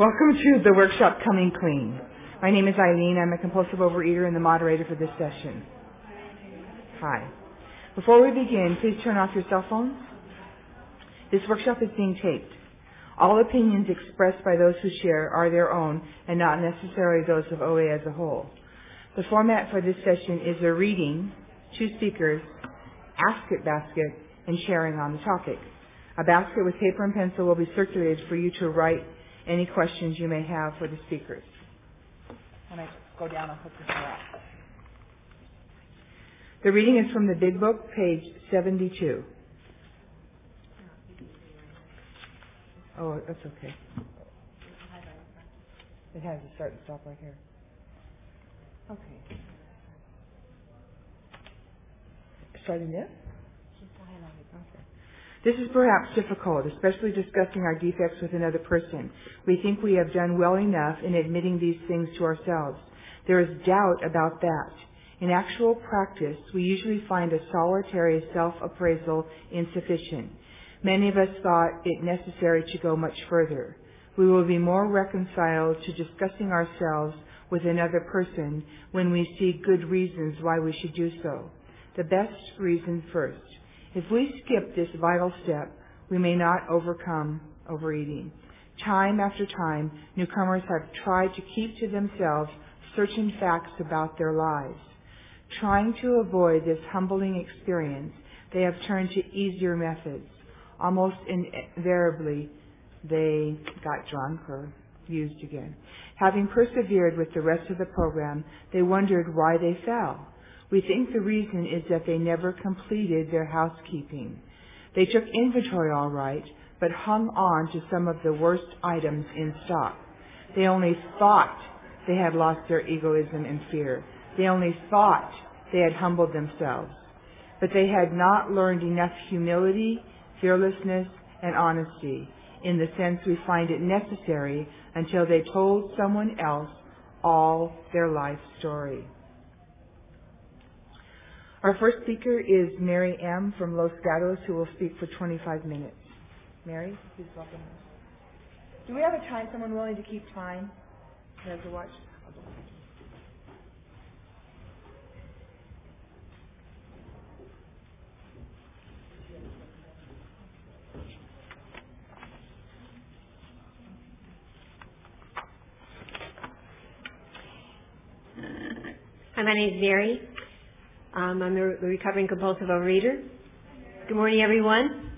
Welcome to the workshop Coming Clean. My name is Eileen. I'm a compulsive overeater and the moderator for this session. Hi. Before we begin, please turn off your cell phones. This workshop is being taped. All opinions expressed by those who share are their own and not necessarily those of OA as a whole. The format for this session is a reading, two speakers, ask it basket, and sharing on the topic. A basket with paper and pencil will be circulated for you to write any questions you may have for the speakers. When I go down, I'll put this. The reading is from the Big Book, page 72. Oh, that's okay. It has a start and stop right here. Okay. Starting there? This is perhaps difficult, especially discussing our defects with another person. We think we have done well enough in admitting these things to ourselves. There is doubt about that. In actual practice, we usually find a solitary self-appraisal insufficient. Many of us thought it necessary to go much further. We will be more reconciled to discussing ourselves with another person when we see good reasons why we should do so. The best reason first. If we skip this vital step, we may not overcome overeating. Time after time, newcomers have tried to keep to themselves certain facts about their lives. Trying to avoid this humbling experience, they have turned to easier methods. Almost invariably, they got drunk or used again. Having persevered with the rest of the program, they wondered why they fell. We think the reason is that they never completed their housekeeping. They took inventory all right, but hung on to some of the worst items in stock. They only thought they had lost their egoism and fear. They only thought they had humbled themselves. But they had not learned enough humility, fearlessness, and honesty in the sense we find it necessary until they told someone else all their life story. Our first speaker is Mary M. from Los Gatos, who will speak for 25 minutes. Mary, please welcome. Do we have a time? Someone willing to keep time? Has a watch. Hi, my name is Mary. Um, I'm a recovering compulsive overeater. Good morning, everyone.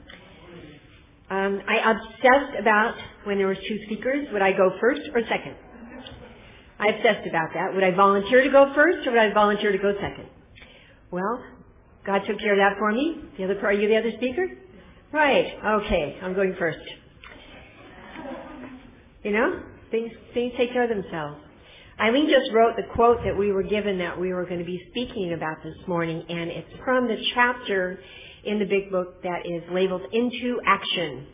Um, I obsessed about when there were two speakers, would I go first or second? I obsessed about that. Would I volunteer to go first or would I volunteer to go second? Well, God took care of that for me. The other, are you the other speaker? Right. Okay. I'm going first. You know, things things take care of themselves. Eileen just wrote the quote that we were given that we were going to be speaking about this morning, and it's from the chapter in the big book that is labeled Into Action.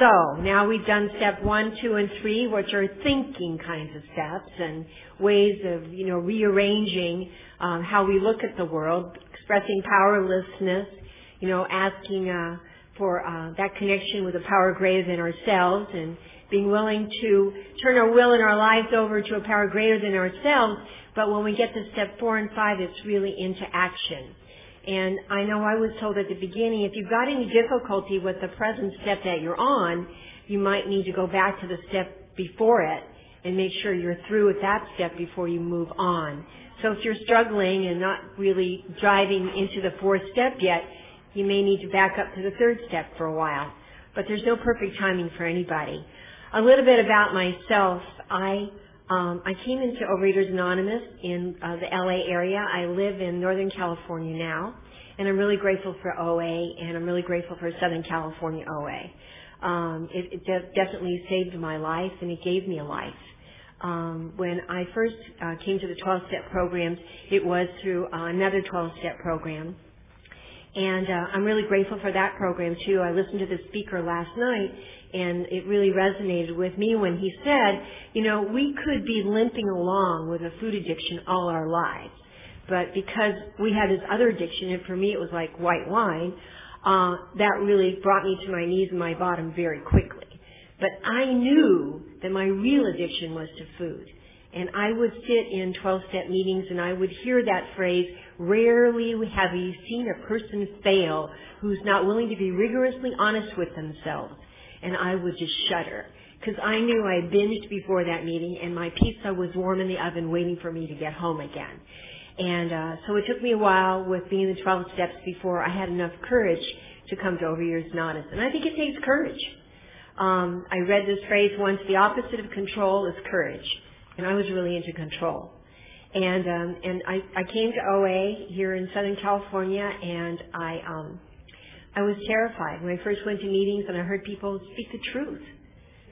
So now we've done step one, two, and three, which are thinking kinds of steps and ways of, you know, rearranging um, how we look at the world, expressing powerlessness, you know, asking uh, for uh, that connection with a power greater than ourselves, and being willing to turn our will and our lives over to a power greater than ourselves. But when we get to step four and five, it's really into action. And I know I was told at the beginning, if you've got any difficulty with the present step that you're on, you might need to go back to the step before it and make sure you're through with that step before you move on. So if you're struggling and not really driving into the fourth step yet, you may need to back up to the third step for a while. But there's no perfect timing for anybody. A little bit about myself. I um, I came into Overeaters Anonymous in uh, the LA area. I live in Northern California now, and I'm really grateful for OA, and I'm really grateful for Southern California OA. Um, it, it de- definitely saved my life, and it gave me a life. Um, when I first uh, came to the 12-step programs, it was through uh, another 12-step program. And uh, I'm really grateful for that program too. I listened to the speaker last night, and it really resonated with me when he said, you know, we could be limping along with a food addiction all our lives, but because we had this other addiction, and for me it was like white wine, uh, that really brought me to my knees and my bottom very quickly. But I knew that my real addiction was to food. And I would sit in 12-step meetings and I would hear that phrase, rarely have you seen a person fail who's not willing to be rigorously honest with themselves. And I would just shudder because I knew I had binged before that meeting and my pizza was warm in the oven waiting for me to get home again. And uh, so it took me a while with being in the 12 steps before I had enough courage to come to Overeaters Anonymous. And I think it takes courage. Um, I read this phrase once, the opposite of control is courage. And I was really into control. And um, and I, I came to OA here in Southern California, and I um, I was terrified when I first went to meetings and I heard people speak the truth.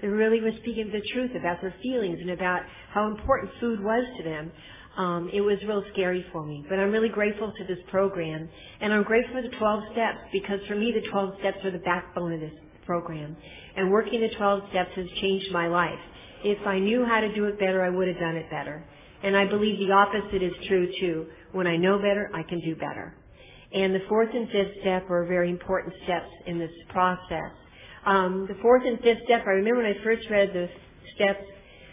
They really were speaking the truth about their feelings and about how important food was to them. Um, it was real scary for me. But I'm really grateful to this program. And I'm grateful for the 12 steps because for me the 12 steps are the backbone of this program. And working the 12 steps has changed my life. If I knew how to do it better, I would have done it better. And I believe the opposite is true too. When I know better, I can do better. And the fourth and fifth step are very important steps in this process. Um, the fourth and fifth step, I remember when I first read the steps,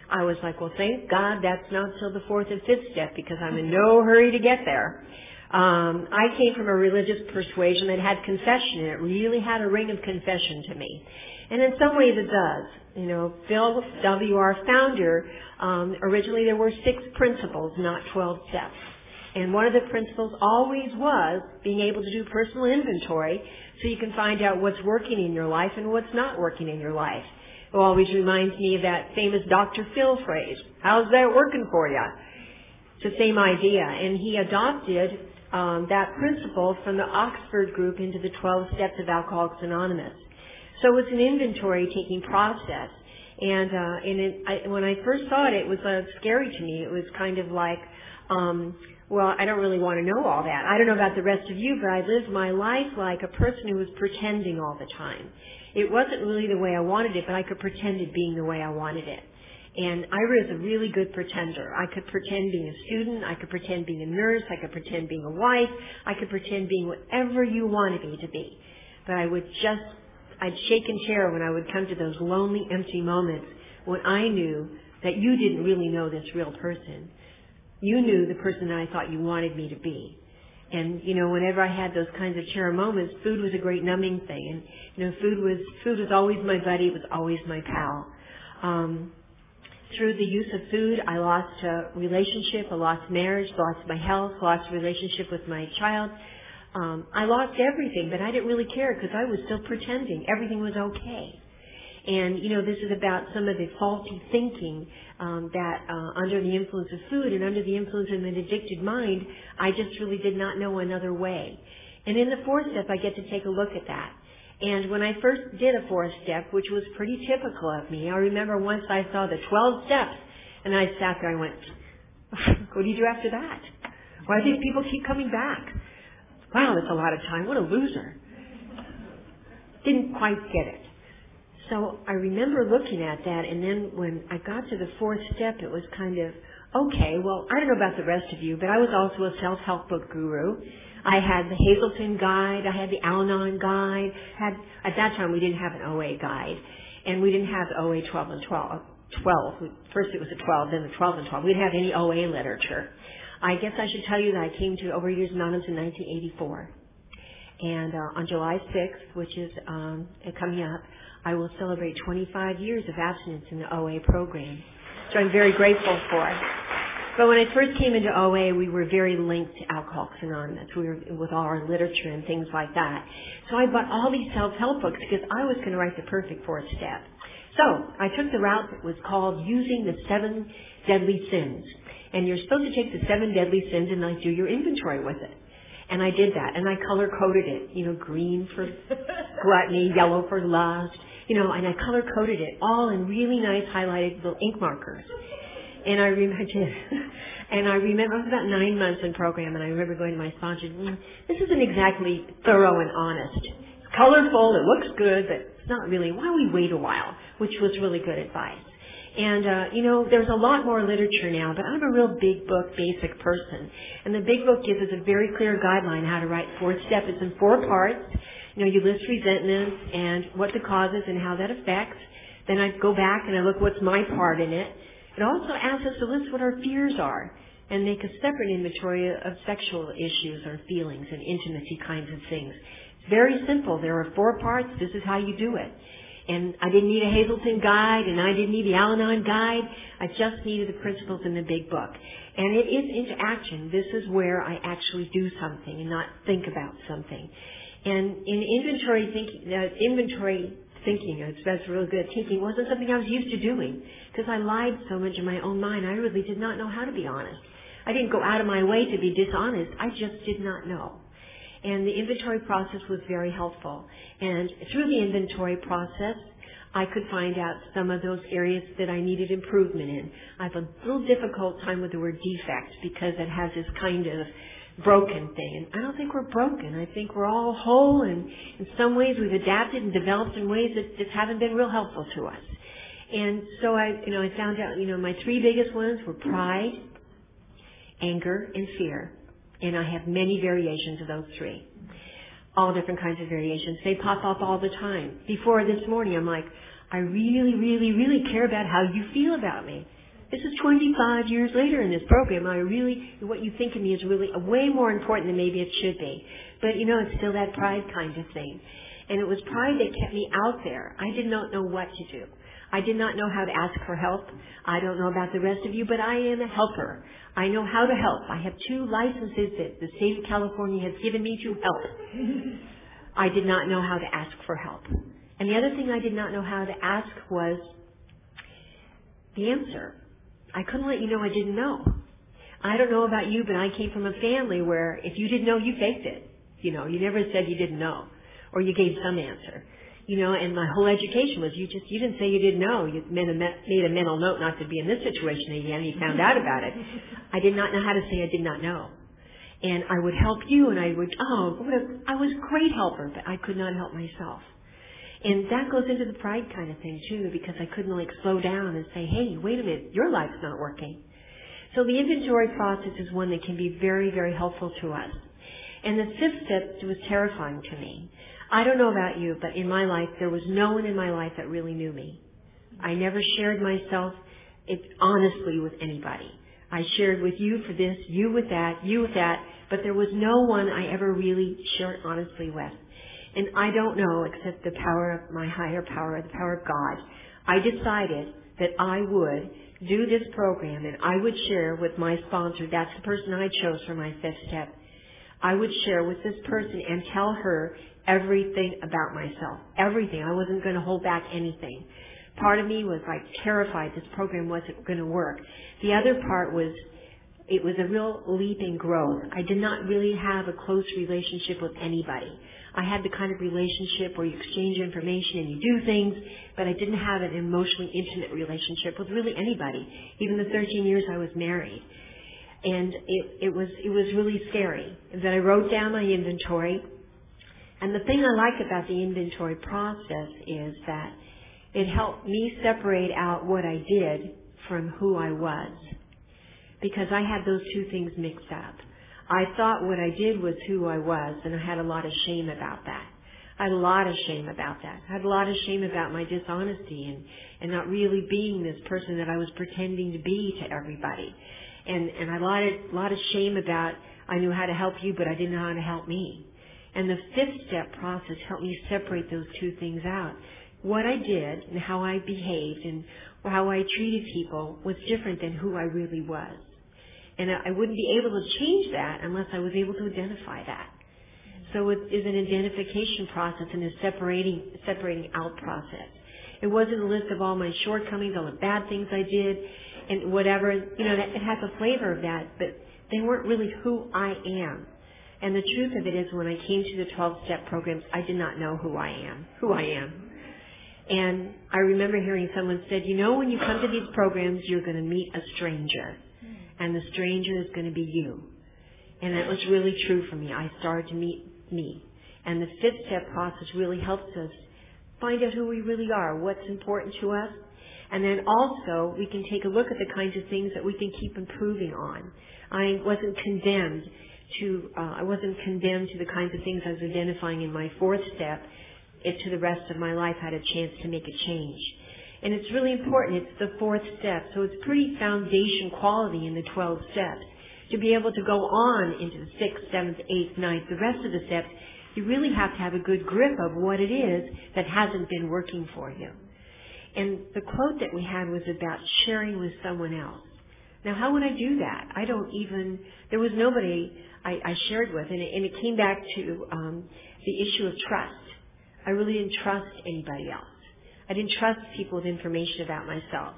I was like, well, thank God that's not till the fourth and fifth step because I'm in no hurry to get there. Um, I came from a religious persuasion that had confession, and it really had a ring of confession to me. And in some ways it does. You know, Bill W., our founder, um, originally there were six principles, not 12 steps. And one of the principles always was being able to do personal inventory so you can find out what's working in your life and what's not working in your life. It always reminds me of that famous Dr. Phil phrase. How's that working for you? It's the same idea. And he adopted um, that principle from the Oxford group into the 12 steps of Alcoholics Anonymous. So it's an inventory taking process. And, uh, and it, I, when I first saw it, it was uh, scary to me. It was kind of like, um, well, I don't really want to know all that. I don't know about the rest of you, but I lived my life like a person who was pretending all the time. It wasn't really the way I wanted it, but I could pretend it being the way I wanted it. And I was a really good pretender. I could pretend being a student. I could pretend being a nurse. I could pretend being a wife. I could pretend being whatever you wanted me to be. But I would just, I'd shake and terror when I would come to those lonely, empty moments when I knew that you didn't really know this real person. You knew the person that I thought you wanted me to be. And you know, whenever I had those kinds of terror moments, food was a great numbing thing. And you know, food was food was always my buddy. It was always my pal. Um, through the use of food, I lost a relationship, I lost marriage, lost my health, lost a relationship with my child. Um, I lost everything, but I didn't really care because I was still pretending everything was okay. And you know, this is about some of the faulty thinking um, that uh, under the influence of food and under the influence of an addicted mind, I just really did not know another way. And in the fourth step, I get to take a look at that. And when I first did a fourth step, which was pretty typical of me, I remember once I saw the 12 steps, and I sat there and went, what do you do after that? Why do these people keep coming back? Wow, that's a lot of time. What a loser. Didn't quite get it. So I remember looking at that, and then when I got to the fourth step, it was kind of, okay, well, I don't know about the rest of you, but I was also a self-help book guru. I had the Hazelden guide, I had the Al-Anon guide, had, at that time we didn't have an OA guide, and we didn't have OA 12 and 12. 12. First it was a 12, then the 12 and 12. We didn't have any OA literature. I guess I should tell you that I came to Overeaters Anonymous in 1984. And uh, on July 6th, which is um, coming up, I will celebrate 25 years of abstinence in the OA program. So I'm very grateful for. But when I first came into OA, we were very linked to Alcoholics Anonymous. We were with all our literature and things like that. So I bought all these self-help books because I was going to write the perfect fourth step. So I took the route that was called using the seven deadly sins. And you're supposed to take the seven deadly sins and like do your inventory with it. And I did that. And I color coded it. You know, green for gluttony, yellow for lust, you know, and I color coded it all in really nice highlighted little ink markers. And I remember, and I remember, I was about nine months in program, and I remember going to my sponsor, mm, this isn't exactly thorough and honest. It's colorful, it looks good, but it's not really. Why don't we wait a while? Which was really good advice. And, uh, you know, there's a lot more literature now, but I'm a real big book, basic person. And the big book gives us a very clear guideline how to write fourth step. It's in four parts. You know, you list resentments and what the cause is and how that affects. Then I go back and I look what's my part in it. It also asks us to list what our fears are and make a separate inventory of sexual issues or feelings and intimacy kinds of things. It's very simple. There are four parts. This is how you do it. And I didn't need a Hazelden guide and I didn't need the Al-Anon guide. I just needed the principles in the big book. And it is into action. This is where I actually do something and not think about something. And in inventory thinking, uh, inventory thinking, that's really good thinking, wasn't something I was used to doing because I lied so much in my own mind. I really did not know how to be honest. I didn't go out of my way to be dishonest. I just did not know. And the inventory process was very helpful. And through the inventory process, I could find out some of those areas that I needed improvement in. I have a little difficult time with the word defect because it has this kind of broken thing. And I don't think we're broken. I think we're all whole and in some ways we've adapted and developed in ways that just haven't been real helpful to us. And so I, you know, I found out, you know, my three biggest ones were pride, anger, and fear. And I have many variations of those three. All different kinds of variations. They pop up all the time. Before this morning, I'm like, I really, really, really care about how you feel about me. This is 25 years later in this program. I really, what you think of me is really way more important than maybe it should be. But you know, it's still that pride kind of thing. And it was pride that kept me out there. I did not know what to do. I did not know how to ask for help. I don't know about the rest of you, but I am a helper. I know how to help. I have two licenses that the state of California has given me to help. I did not know how to ask for help. And the other thing I did not know how to ask was the answer. I couldn't let you know I didn't know. I don't know about you, but I came from a family where if you didn't know, you faked it. You know, you never said you didn't know, or you gave some answer. You know, and my whole education was you just you didn't say you didn't know. You made a, made a mental note not to be in this situation again. You found out about it. I did not know how to say I did not know, and I would help you, and I would oh, what a, I was a great helper, but I could not help myself. And that goes into the pride kind of thing too, because I couldn't like slow down and say, hey, wait a minute, your life's not working. So the inventory process is one that can be very, very helpful to us. And the fifth step was terrifying to me. I don't know about you, but in my life, there was no one in my life that really knew me. I never shared myself it, honestly with anybody. I shared with you for this, you with that, you with that, but there was no one I ever really shared honestly with. And I don't know except the power of my higher power, the power of God. I decided that I would do this program and I would share with my sponsor, that's the person I chose for my fifth step. I would share with this person and tell her everything about myself. Everything. I wasn't going to hold back anything. Part of me was like terrified this program wasn't going to work. The other part was it was a real leap in growth. I did not really have a close relationship with anybody. I had the kind of relationship where you exchange information and you do things, but I didn't have an emotionally intimate relationship with really anybody, even the 13 years I was married. And it, it was, it was really scary. Then I wrote down my inventory. And the thing I like about the inventory process is that it helped me separate out what I did from who I was. Because I had those two things mixed up. I thought what I did was who I was, and I had a lot of shame about that. I had a lot of shame about that. I had a lot of shame about my dishonesty and, and not really being this person that I was pretending to be to everybody. And, and a lot of, a lot of shame about I knew how to help you, but I didn't know how to help me. And the fifth step process helped me separate those two things out. What I did and how I behaved and how I treated people was different than who I really was. And I wouldn't be able to change that unless I was able to identify that. So it is an identification process and a separating, separating out process. It wasn't a list of all my shortcomings, all the bad things I did, and whatever. You know, it has a flavor of that, but they weren't really who I am. And the truth of it is, when I came to the 12-step programs, I did not know who I am, who I am. And I remember hearing someone said, you know, when you come to these programs, you're going to meet a stranger and the stranger is going to be you. And that was really true for me. I started to meet me. And the fifth step process really helps us find out who we really are, what's important to us. And then also, we can take a look at the kinds of things that we can keep improving on. I wasn't condemned to, uh, I wasn't condemned to the kinds of things I was identifying in my fourth step. It to the rest of my life had a chance to make a change. And it's really important. It's the fourth step. So it's pretty foundation quality in the 12 steps. To be able to go on into the sixth, seventh, eighth, ninth, the rest of the steps, you really have to have a good grip of what it is that hasn't been working for you. And the quote that we had was about sharing with someone else. Now, how would I do that? I don't even, there was nobody I, I shared with, and it, and it came back to um, the issue of trust. I really didn't trust anybody else. I didn't trust people with information about myself.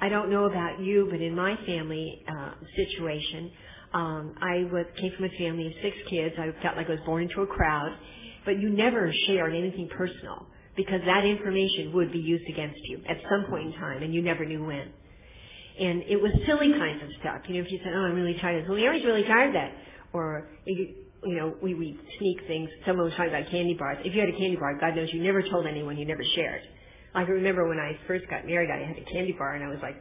I don't know about you, but in my family uh, situation, um, I was, came from a family of six kids. I felt like I was born into a crowd, but you never shared anything personal because that information would be used against you at some point in time, and you never knew when. And it was silly kinds of stuff. You know, if you said, "Oh, I'm really tired," well, Mary's really tired of that, or you, know, we we sneak things. Someone was talking about candy bars. If you had a candy bar, God knows you never told anyone. You never shared. I remember when I first got married, I had a candy bar, and I was like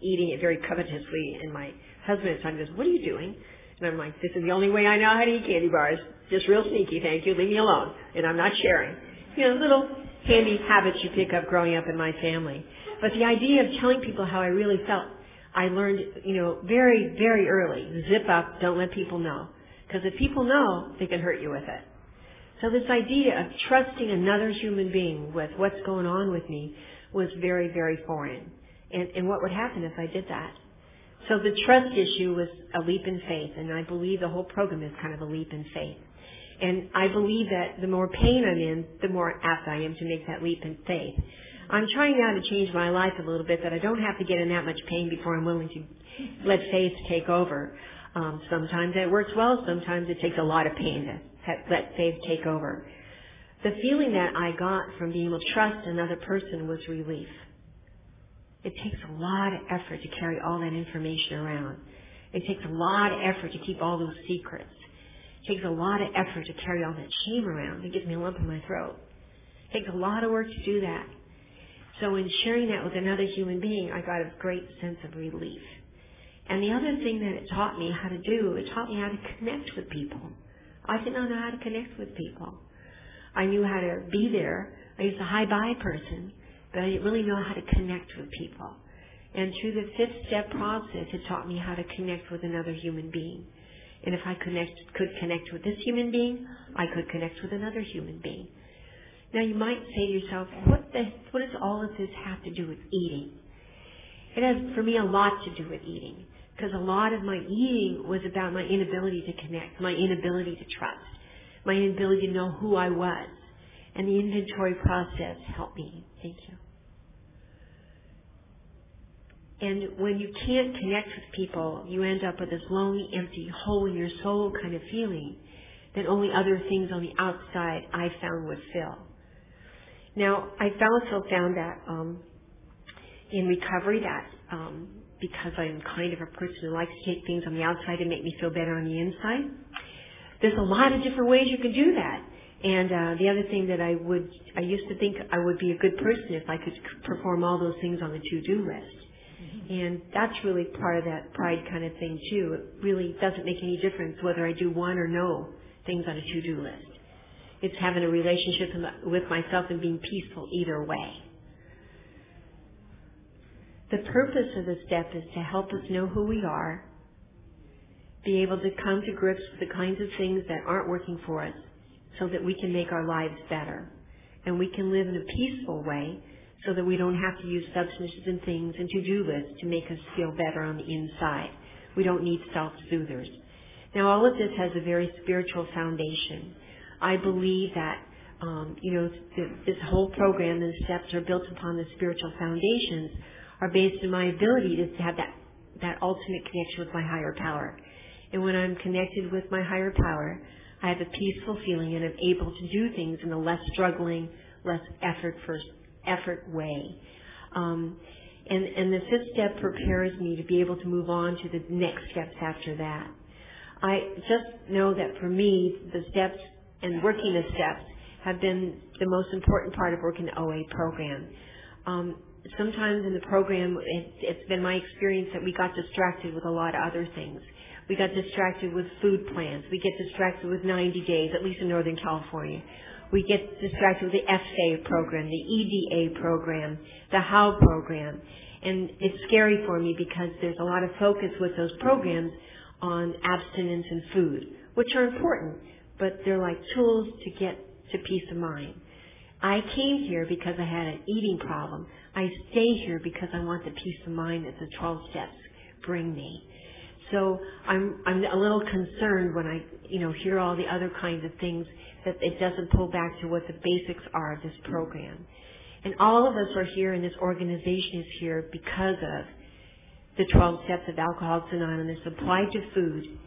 eating it very covetously. And my husband at the time goes, "What are you doing?" And I'm like, "This is the only way I know how to eat candy bars. Just real sneaky, thank you. Leave me alone." And I'm not sharing. You know, little handy habits you pick up growing up in my family. But the idea of telling people how I really felt, I learned, you know, very, very early. Zip up, don't let people know. Because if people know, they can hurt you with it. So this idea of trusting another human being with what's going on with me was very, very foreign. And, and what would happen if I did that? So the trust issue was a leap in faith, and I believe the whole program is kind of a leap in faith. And I believe that the more pain I'm in, the more apt I am to make that leap in faith. I'm trying now to change my life a little bit that I don't have to get in that much pain before I'm willing to let faith take over. Um, sometimes it works well. Sometimes it takes a lot of pain to let faith take over. The feeling that I got from being able to trust another person was relief. It takes a lot of effort to carry all that information around. It takes a lot of effort to keep all those secrets. It takes a lot of effort to carry all that shame around. It gives me a lump in my throat. It takes a lot of work to do that. So in sharing that with another human being, I got a great sense of relief. And the other thing that it taught me how to do, it taught me how to connect with people. I did not know how to connect with people. I knew how to be there. I was a high buy person, but I didn't really know how to connect with people. And through the fifth step process, it taught me how to connect with another human being. And if I connect, could connect with this human being, I could connect with another human being. Now you might say to yourself, what, the, what does all of this have to do with eating? It has, for me, a lot to do with eating. Because a lot of my eating was about my inability to connect, my inability to trust, my inability to know who I was. And the inventory process helped me. Thank you. And when you can't connect with people, you end up with this lonely, empty hole in your soul kind of feeling that only other things on the outside I found would fill. Now, I also found that um, in recovery that um, because I'm kind of a person who likes to take things on the outside and make me feel better on the inside, there's a lot of different ways you can do that. And uh, the other thing that I would, I used to think I would be a good person if I could perform all those things on the to-do list. Mm-hmm. And that's really part of that pride kind of thing too. It really doesn't make any difference whether I do one or no things on a to-do list. It's having a relationship with myself and being peaceful either way. The purpose of the step is to help us know who we are, be able to come to grips with the kinds of things that aren't working for us so that we can make our lives better. And we can live in a peaceful way so that we don't have to use substances and things and to-do lists to make us feel better on the inside. We don't need self-soothers. Now all of this has a very spiritual foundation. I believe that um, you know th- this whole program and steps are built upon the spiritual foundations are based on my ability to have that that ultimate connection with my higher power. And when I'm connected with my higher power, I have a peaceful feeling and I'm able to do things in a less struggling, less effort first effort way. Um, and, and the fifth step prepares me to be able to move on to the next steps after that. I just know that for me, the steps and working the steps have been the most important part of working the OA program. Um, sometimes in the program, it, it's been my experience that we got distracted with a lot of other things. We got distracted with food plans. We get distracted with 90 days, at least in Northern California. We get distracted with the FSA program, the EDA program, the HOW program. And it's scary for me because there's a lot of focus with those programs on abstinence and food, which are important, but they're like tools to get to peace of mind. I came here because I had an eating problem. I stay here because I want the peace of mind that the 12 steps bring me. So I'm I'm a little concerned when I you know hear all the other kinds of things that it doesn't pull back to what the basics are of this program. And all of us are here, and this organization is here because of the 12 steps of Alcoholics Anonymous applied to food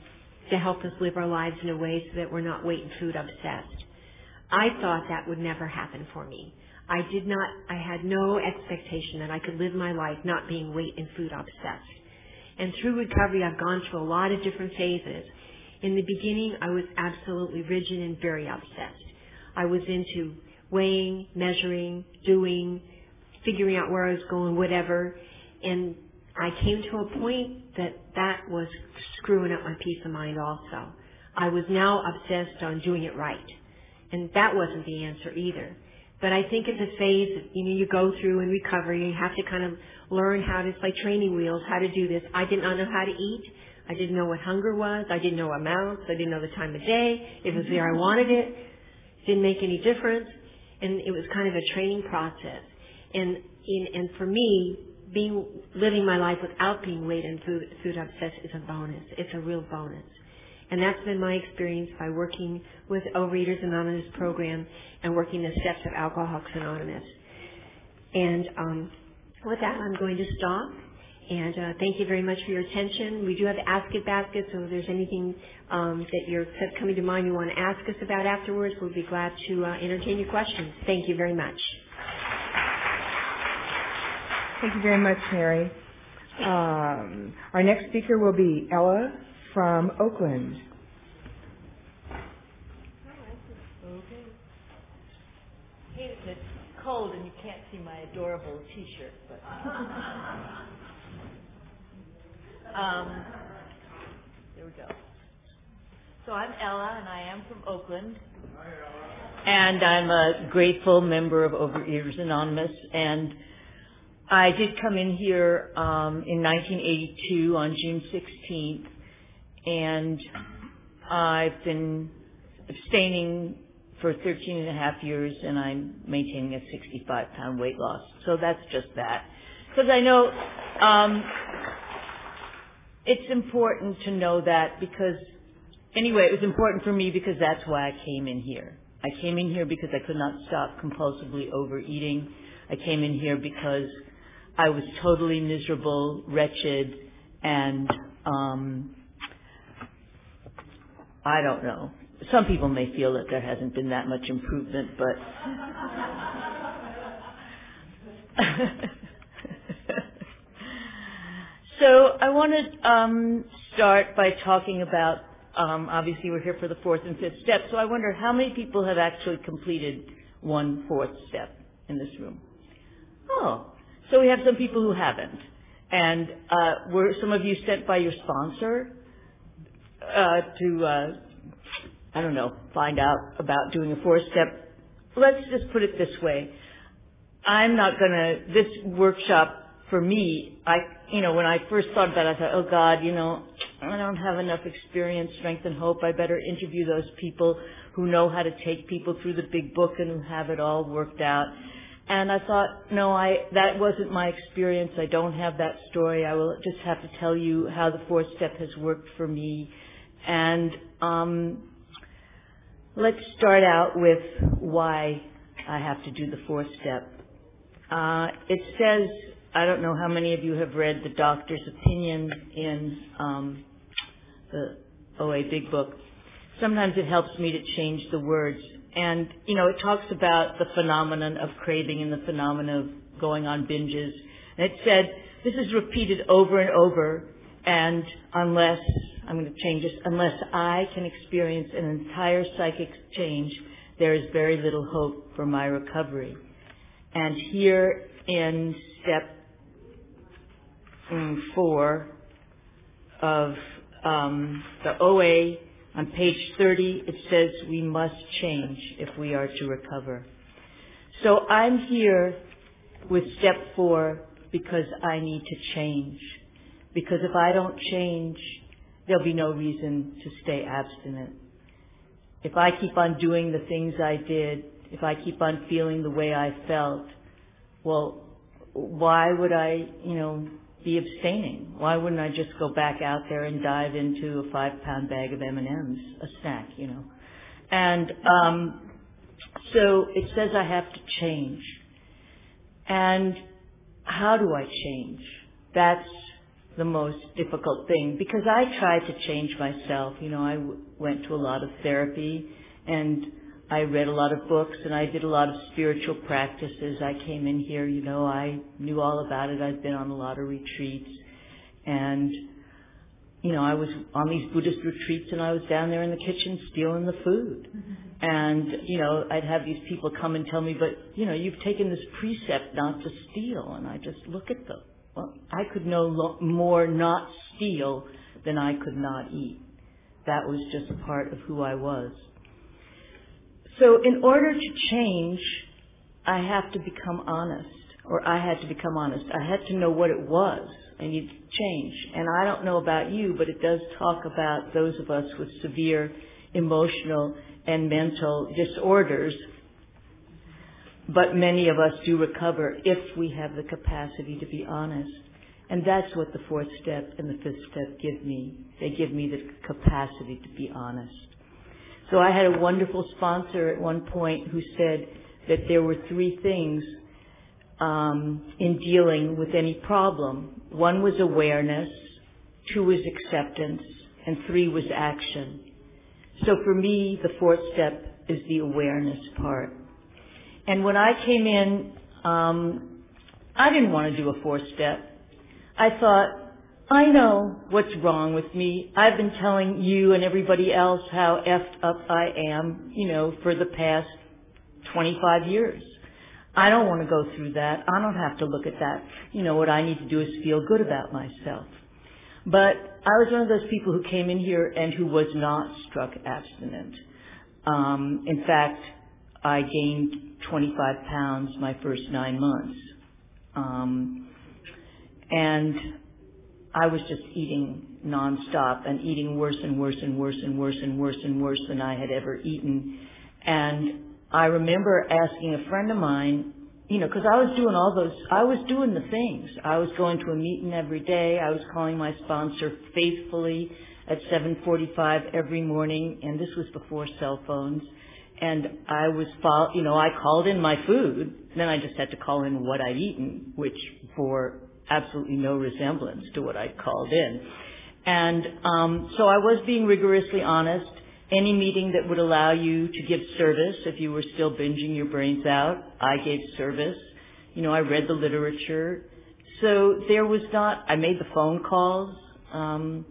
to help us live our lives in a way so that we're not weight and food obsessed. I thought that would never happen for me. I did not, I had no expectation that I could live my life not being weight and food obsessed. And through recovery, I've gone through a lot of different phases. In the beginning, I was absolutely rigid and very obsessed. I was into weighing, measuring, doing, figuring out where I was going, whatever. And I came to a point that that was screwing up my peace of mind also. I was now obsessed on doing it right. And that wasn't the answer either. But I think it's a phase you know, you go through in recovery. You have to kind of learn how to, it's like training wheels, how to do this. I did not know how to eat. I didn't know what hunger was. I didn't know amounts. I didn't know the time of day. It was there. I wanted it. Didn't make any difference. And it was kind of a training process. And, in, and for me, being, living my life without being weight and food, food obsessed is a bonus. It's a real bonus. And that's been my experience by working with Overeaters Anonymous program and working the steps of Alcoholics Anonymous. And um, with that, I'm going to stop. And uh, thank you very much for your attention. We do have Ask It Basket, so if there's anything um, that you're coming to mind you want to ask us about afterwards, we'll be glad to uh, entertain your questions. Thank you very much. Thank you very much, Mary. Um, our next speaker will be Ella from Oakland. Okay. Hey, it's cold and you can't see my adorable T-shirt, but um, there we go. So I'm Ella, and I am from Oakland, and I'm a grateful member of Overeaters Anonymous, and I did come in here um, in 1982 on June 16th, and I've been abstaining for 13 and a half years, and I'm maintaining a 65 pound weight loss. So that's just that. Because I know um, it's important to know that because anyway, it was important for me because that's why I came in here. I came in here because I could not stop compulsively overeating. I came in here because I was totally miserable, wretched, and um, I don't know. Some people may feel that there hasn't been that much improvement, but so I want to um, start by talking about. Um, obviously, we're here for the fourth and fifth step, so I wonder how many people have actually completed one fourth step in this room. Oh, so we have some people who haven't. And uh, were some of you sent by your sponsor uh, to, uh, I don't know, find out about doing a four-step? Let's just put it this way. I'm not going to, this workshop for me, I, you know, when I first thought about it, I thought, oh God, you know, I don't have enough experience, strength, and hope. I better interview those people who know how to take people through the big book and who have it all worked out. And I thought, no, I, that wasn't my experience. I don't have that story. I will just have to tell you how the fourth step has worked for me. And, um, let's start out with why I have to do the fourth step. Uh, it says, I don't know how many of you have read the doctor's opinion in, um, the OA Big Book. Sometimes it helps me to change the words and, you know, it talks about the phenomenon of craving and the phenomenon of going on binges. And it said, this is repeated over and over, and unless, I'm going to change this, unless I can experience an entire psychic change, there is very little hope for my recovery. And here in step mm, four of um, the OA On page 30, it says we must change if we are to recover. So I'm here with step four because I need to change. Because if I don't change, there'll be no reason to stay abstinent. If I keep on doing the things I did, if I keep on feeling the way I felt, well, why would I, you know, be abstaining? Why wouldn't I just go back out there and dive into a five pound bag of M&Ms, a snack, you know? And, um, so it says I have to change. And how do I change? That's the most difficult thing because I tried to change myself. You know, I w- went to a lot of therapy and I read a lot of books and I did a lot of spiritual practices. I came in here, you know, I knew all about it. I'd been on a lot of retreats and you know, I was on these Buddhist retreats and I was down there in the kitchen stealing the food. Mm-hmm. And, you know, I'd have these people come and tell me, but, you know, you've taken this precept not to steal. And I just look at them. Well, I could no lo- more not steal than I could not eat. That was just a part of who I was. So in order to change, I have to become honest, or I had to become honest. I had to know what it was I need to change. And I don't know about you, but it does talk about those of us with severe emotional and mental disorders. But many of us do recover if we have the capacity to be honest. And that's what the fourth step and the fifth step give me. They give me the capacity to be honest. So I had a wonderful sponsor at one point who said that there were three things um, in dealing with any problem. One was awareness, two was acceptance, and three was action. So for me, the fourth step is the awareness part. And when I came in, um, I didn't want to do a fourth step. I thought, I know what's wrong with me. I've been telling you and everybody else how effed up I am, you know, for the past 25 years. I don't want to go through that. I don't have to look at that. You know, what I need to do is feel good about myself. But I was one of those people who came in here and who was not struck abstinent. Um, in fact, I gained 25 pounds my first nine months. Um, and I was just eating nonstop and eating worse and worse and worse and worse and worse and worse than I had ever eaten. And I remember asking a friend of mine, you know, because I was doing all those, I was doing the things. I was going to a meeting every day. I was calling my sponsor faithfully at 7:45 every morning, and this was before cell phones. And I was, you know, I called in my food. Then I just had to call in what I'd eaten, which bore absolutely no resemblance to what I'd called in. And um, so I was being rigorously honest any meeting that would allow you to give service if you were still binging your brains out. I gave service. You know, I read the literature. So there was not, I made the phone calls. Um,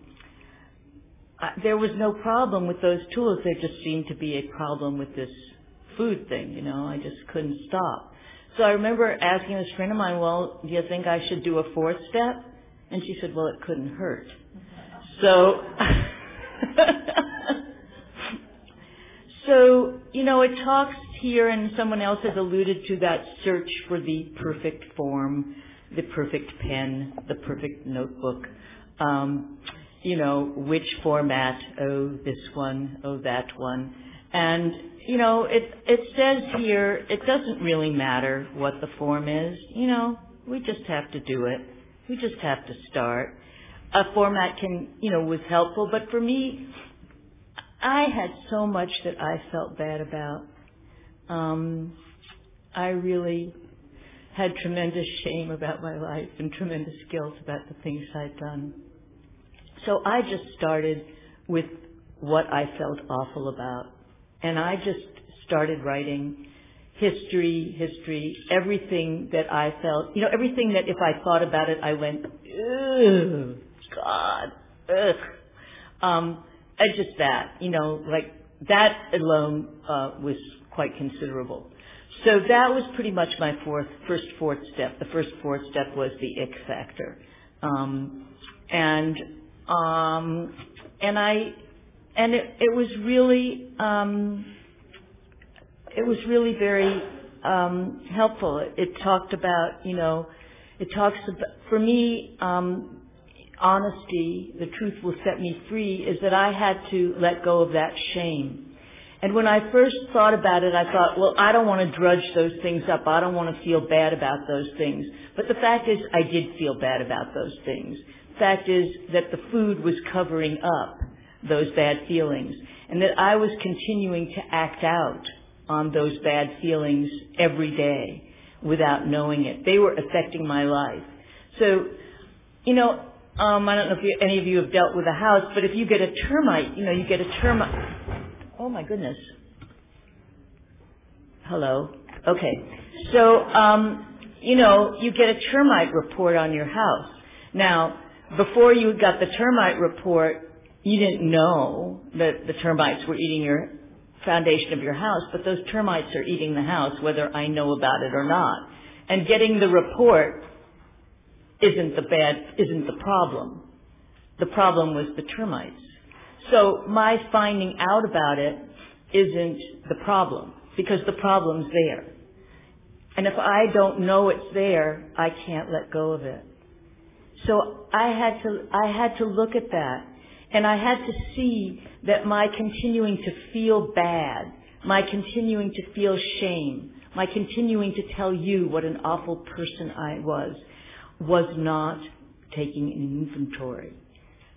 I, there was no problem with those tools. There just seemed to be a problem with this food thing, you know. I just couldn't stop. So I remember asking this friend of mine, well, do you think I should do a fourth step? And she said, well, it couldn't hurt. So, So, you know, it talks here, and someone else has alluded to that search for the perfect form, the perfect pen, the perfect notebook. Um, you know, which format? Oh, this one. Oh, that one. And you know, it it says here it doesn't really matter what the form is. You know, we just have to do it. We just have to start. A format can, you know, was helpful, but for me, I had so much that I felt bad about. Um, I really had tremendous shame about my life and tremendous guilt about the things I'd done. So I just started with what I felt awful about. And I just started writing history, history, everything that I felt, you know, everything that if I thought about it, I went, ugh, God, ugh. Um, uh, just that, you know, like that alone uh, was quite considerable. So that was pretty much my fourth, first fourth step. The first fourth step was the ick factor, um, and um, and I and it, it was really um, it was really very um, helpful. It, it talked about you know it talks about for me um, honesty, the truth will set me free, is that I had to let go of that shame. And when I first thought about it, I thought, well, I don't want to drudge those things up. I don't want to feel bad about those things. But the fact is, I did feel bad about those things. The fact is that the food was covering up those bad feelings and that I was continuing to act out on those bad feelings every day without knowing it. They were affecting my life. So, you know, um, I don't know if you, any of you have dealt with a house, but if you get a termite, you know, you get a termite Oh my goodness. Hello. Okay. So, um, you know, you get a termite report on your house. Now, before you got the termite report, you didn't know that the termites were eating your foundation of your house, but those termites are eating the house whether I know about it or not. And getting the report isn't the bad, isn't the problem. The problem was the termites. So my finding out about it isn't the problem because the problem's there. And if I don't know it's there, I can't let go of it. So I had to, I had to look at that and I had to see that my continuing to feel bad, my continuing to feel shame, my continuing to tell you what an awful person I was, was not taking an inventory.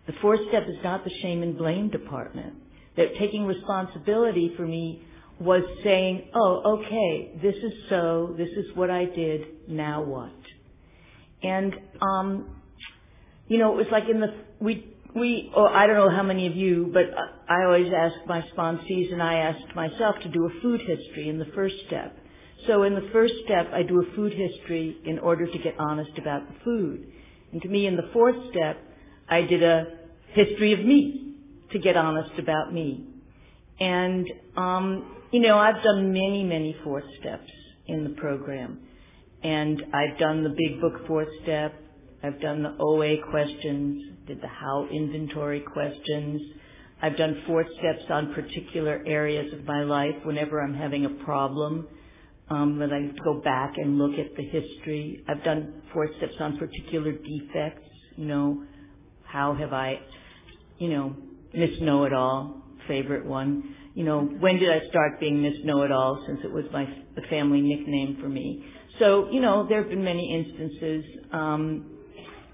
The fourth step is not the shame and blame department. That taking responsibility for me was saying, oh, okay, this is so, this is what I did, now what? And, um, you know, it was like in the, we, we, or I don't know how many of you, but I always ask my sponsees and I asked myself to do a food history in the first step. So in the first step, I do a food history in order to get honest about the food. And to me, in the fourth step, I did a history of me to get honest about me. And, um, you know, I've done many, many fourth steps in the program. And I've done the big book fourth step. I've done the OA questions, did the how inventory questions. I've done four steps on particular areas of my life whenever I'm having a problem. Um, that I go back and look at the history. I've done four steps on particular defects. You know, how have I you know, Miss Know It All, favorite one. You know, when did I start being Miss Know It All since it was my the family nickname for me? So, you know, there have been many instances, um,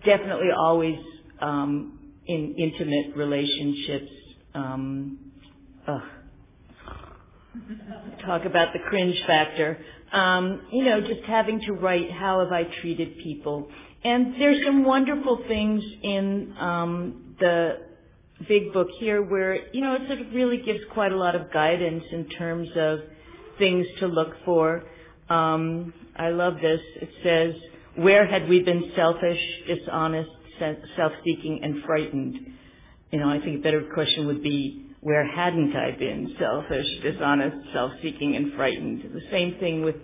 definitely always um, in intimate relationships. Um, ugh. Talk about the cringe factor. Um, you know, just having to write how have I treated people. And there's some wonderful things in um, the big book here where, you know, it sort of really gives quite a lot of guidance in terms of things to look for. Um, I love this. It says, where had we been selfish, dishonest, self-seeking, and frightened? You know, I think a better question would be, where hadn't I been selfish, dishonest, self-seeking, and frightened? The same thing with,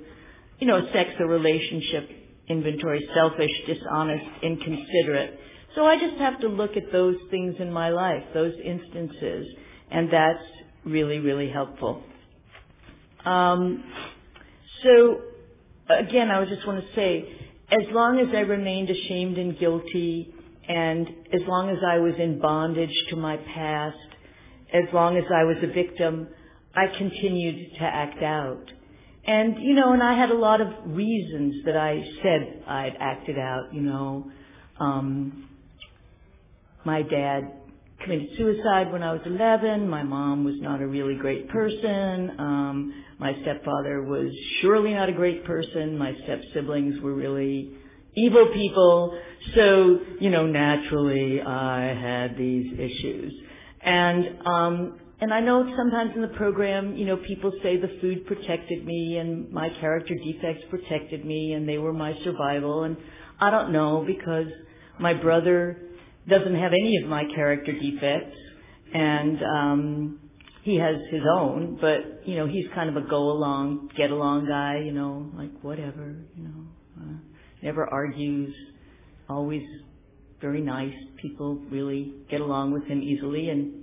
you know, sex or relationship inventory, selfish, dishonest, inconsiderate. So I just have to look at those things in my life, those instances, and that's really, really helpful. Um, so again, I just want to say, as long as I remained ashamed and guilty, and as long as I was in bondage to my past, as long as I was a victim, I continued to act out. And, you know, and I had a lot of reasons that I said I'd acted out, you know. Um, my dad committed suicide when I was 11. My mom was not a really great person. Um, my stepfather was surely not a great person. My step siblings were really evil people. So, you know, naturally I had these issues. And, um, and I know sometimes in the program, you know, people say the food protected me and my character defects protected me and they were my survival. And I don't know because my brother doesn't have any of my character defects, and um, he has his own. But you know, he's kind of a go along, get along guy. You know, like whatever. You know, uh, never argues, always very nice. People really get along with him easily, and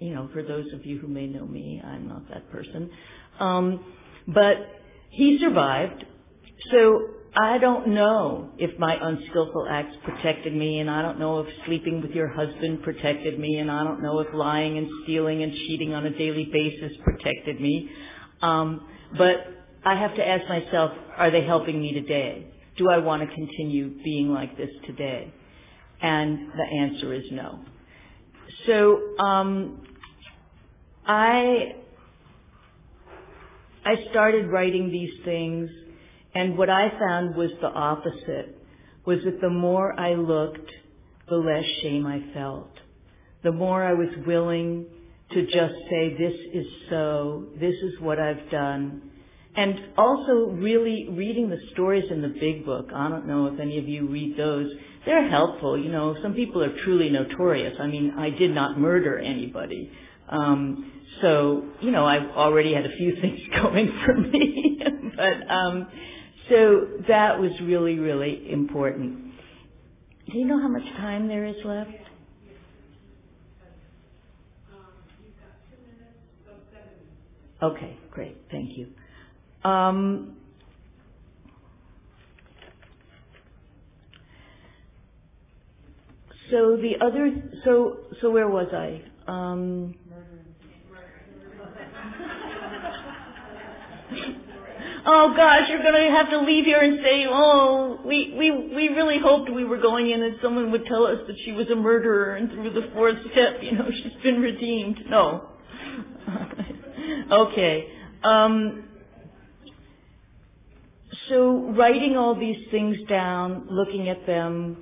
you know, for those of you who may know me, I'm not that person. Um, but he survived. So I don't know if my unskillful acts protected me, and I don't know if sleeping with your husband protected me, and I don't know if lying and stealing and cheating on a daily basis protected me. Um, but I have to ask myself, are they helping me today? Do I want to continue being like this today? And the answer is no. So um, I I started writing these things, and what I found was the opposite. Was that the more I looked, the less shame I felt. The more I was willing to just say, this is so, this is what I've done. And also really reading the stories in the big book. I don't know if any of you read those. They're helpful. You know, some people are truly notorious. I mean, I did not murder anybody. Um, so, you know, I've already had a few things going for me. but, um, so that was really, really important. Do you know how much time there is left? Okay, great. Thank you. Um, so the other, so so where was I? Um, oh gosh, you're going to have to leave here and say, oh, we, we, we really hoped we were going in and someone would tell us that she was a murderer and through the fourth step, you know, she's been redeemed. No. okay. Um, so writing all these things down, looking at them,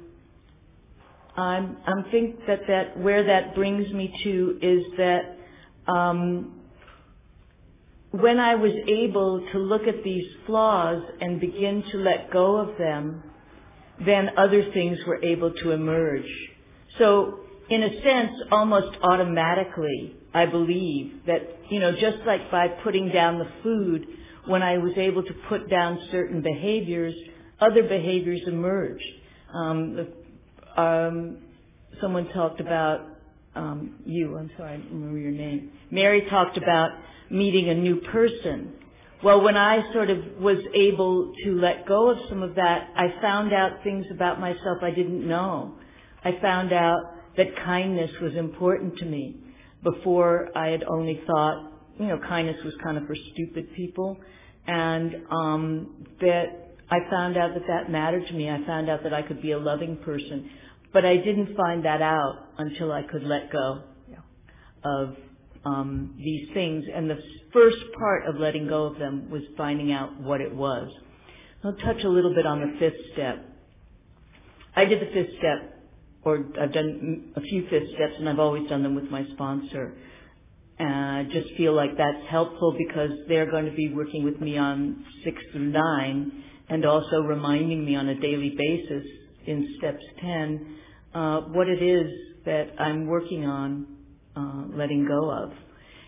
I'm, I'm think that, that where that brings me to is that um, when I was able to look at these flaws and begin to let go of them, then other things were able to emerge. So in a sense, almost automatically, I believe that, you know, just like by putting down the food, when I was able to put down certain behaviors, other behaviors emerged. Um, the, um, someone talked about um, you. I'm sorry, I don't remember your name. Mary talked about meeting a new person. Well, when I sort of was able to let go of some of that, I found out things about myself I didn't know. I found out that kindness was important to me. Before I had only thought, you know, kindness was kind of for stupid people. And um, that I found out that that mattered to me. I found out that I could be a loving person. But I didn't find that out until I could let go of um, these things. And the first part of letting go of them was finding out what it was. I'll touch a little bit on the fifth step. I did the fifth step, or I've done a few fifth steps, and I've always done them with my sponsor. I just feel like that's helpful because they're going to be working with me on six through nine and also reminding me on a daily basis in steps 10 uh, what it is that I'm working on uh, letting go of.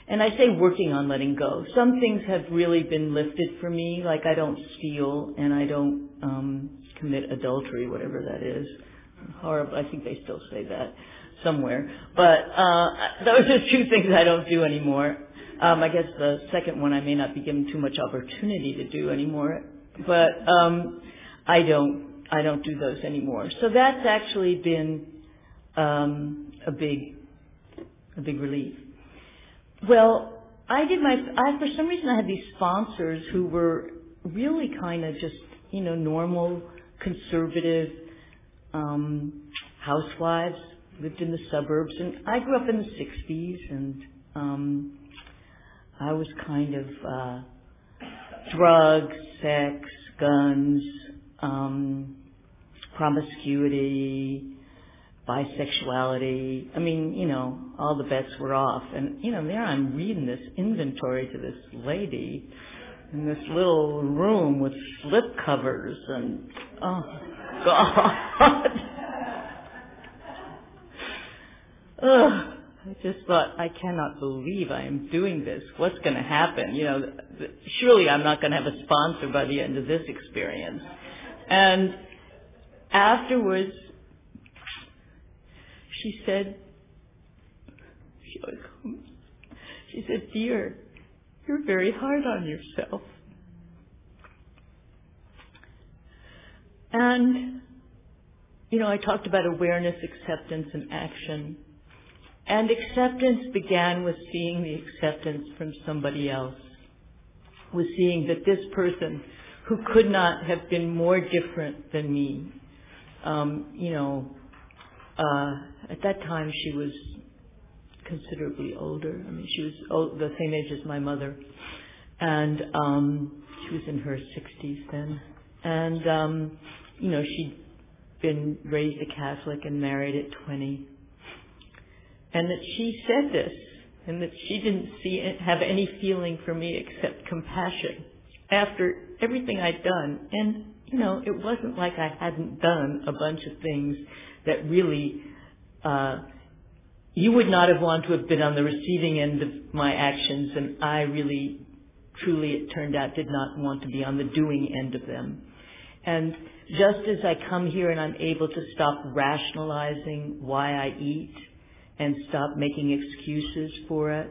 And I say working on letting go. Some things have really been lifted for me, like I don't steal and I don't um, commit adultery, whatever that is. Horrible. I think they still say that somewhere. But uh, those are two things I don't do anymore. Um, I guess the second one I may not be given too much opportunity to do anymore. But um, I don't. I don't do those anymore. So that's actually been um, a big a big relief. Well, I did my, I, for some reason I had these sponsors who were really kind of just, you know, normal, conservative, um, housewives, lived in the suburbs, and I grew up in the 60s, and, um, I was kind of, uh, drugs, sex, guns, um, promiscuity, bisexuality. I mean, you know, all the bets were off. And, you know, there I'm reading this inventory to this lady in this little room with slip covers and, oh, God. Ugh. I just thought, I cannot believe I am doing this. What's going to happen? You know, surely I'm not going to have a sponsor by the end of this experience. And afterwards, she said, she goes, she said, dear, you're very hard on yourself. And, you know, I talked about awareness, acceptance, and action. And acceptance began with seeing the acceptance from somebody else, with seeing that this person who could not have been more different than me, um, you know, uh, at that time she was considerably older. I mean, she was old, the same age as my mother, and um, she was in her 60s then. And um, you know, she'd been raised a Catholic and married at 20, and that she said this, and that she didn't see have any feeling for me except compassion after everything I'd done. And you know, it wasn't like I hadn't done a bunch of things that really uh, you would not have wanted to have been on the receiving end of my actions, and I really, truly, it turned out, did not want to be on the doing end of them. And just as I come here and I'm able to stop rationalizing why I eat and stop making excuses for it,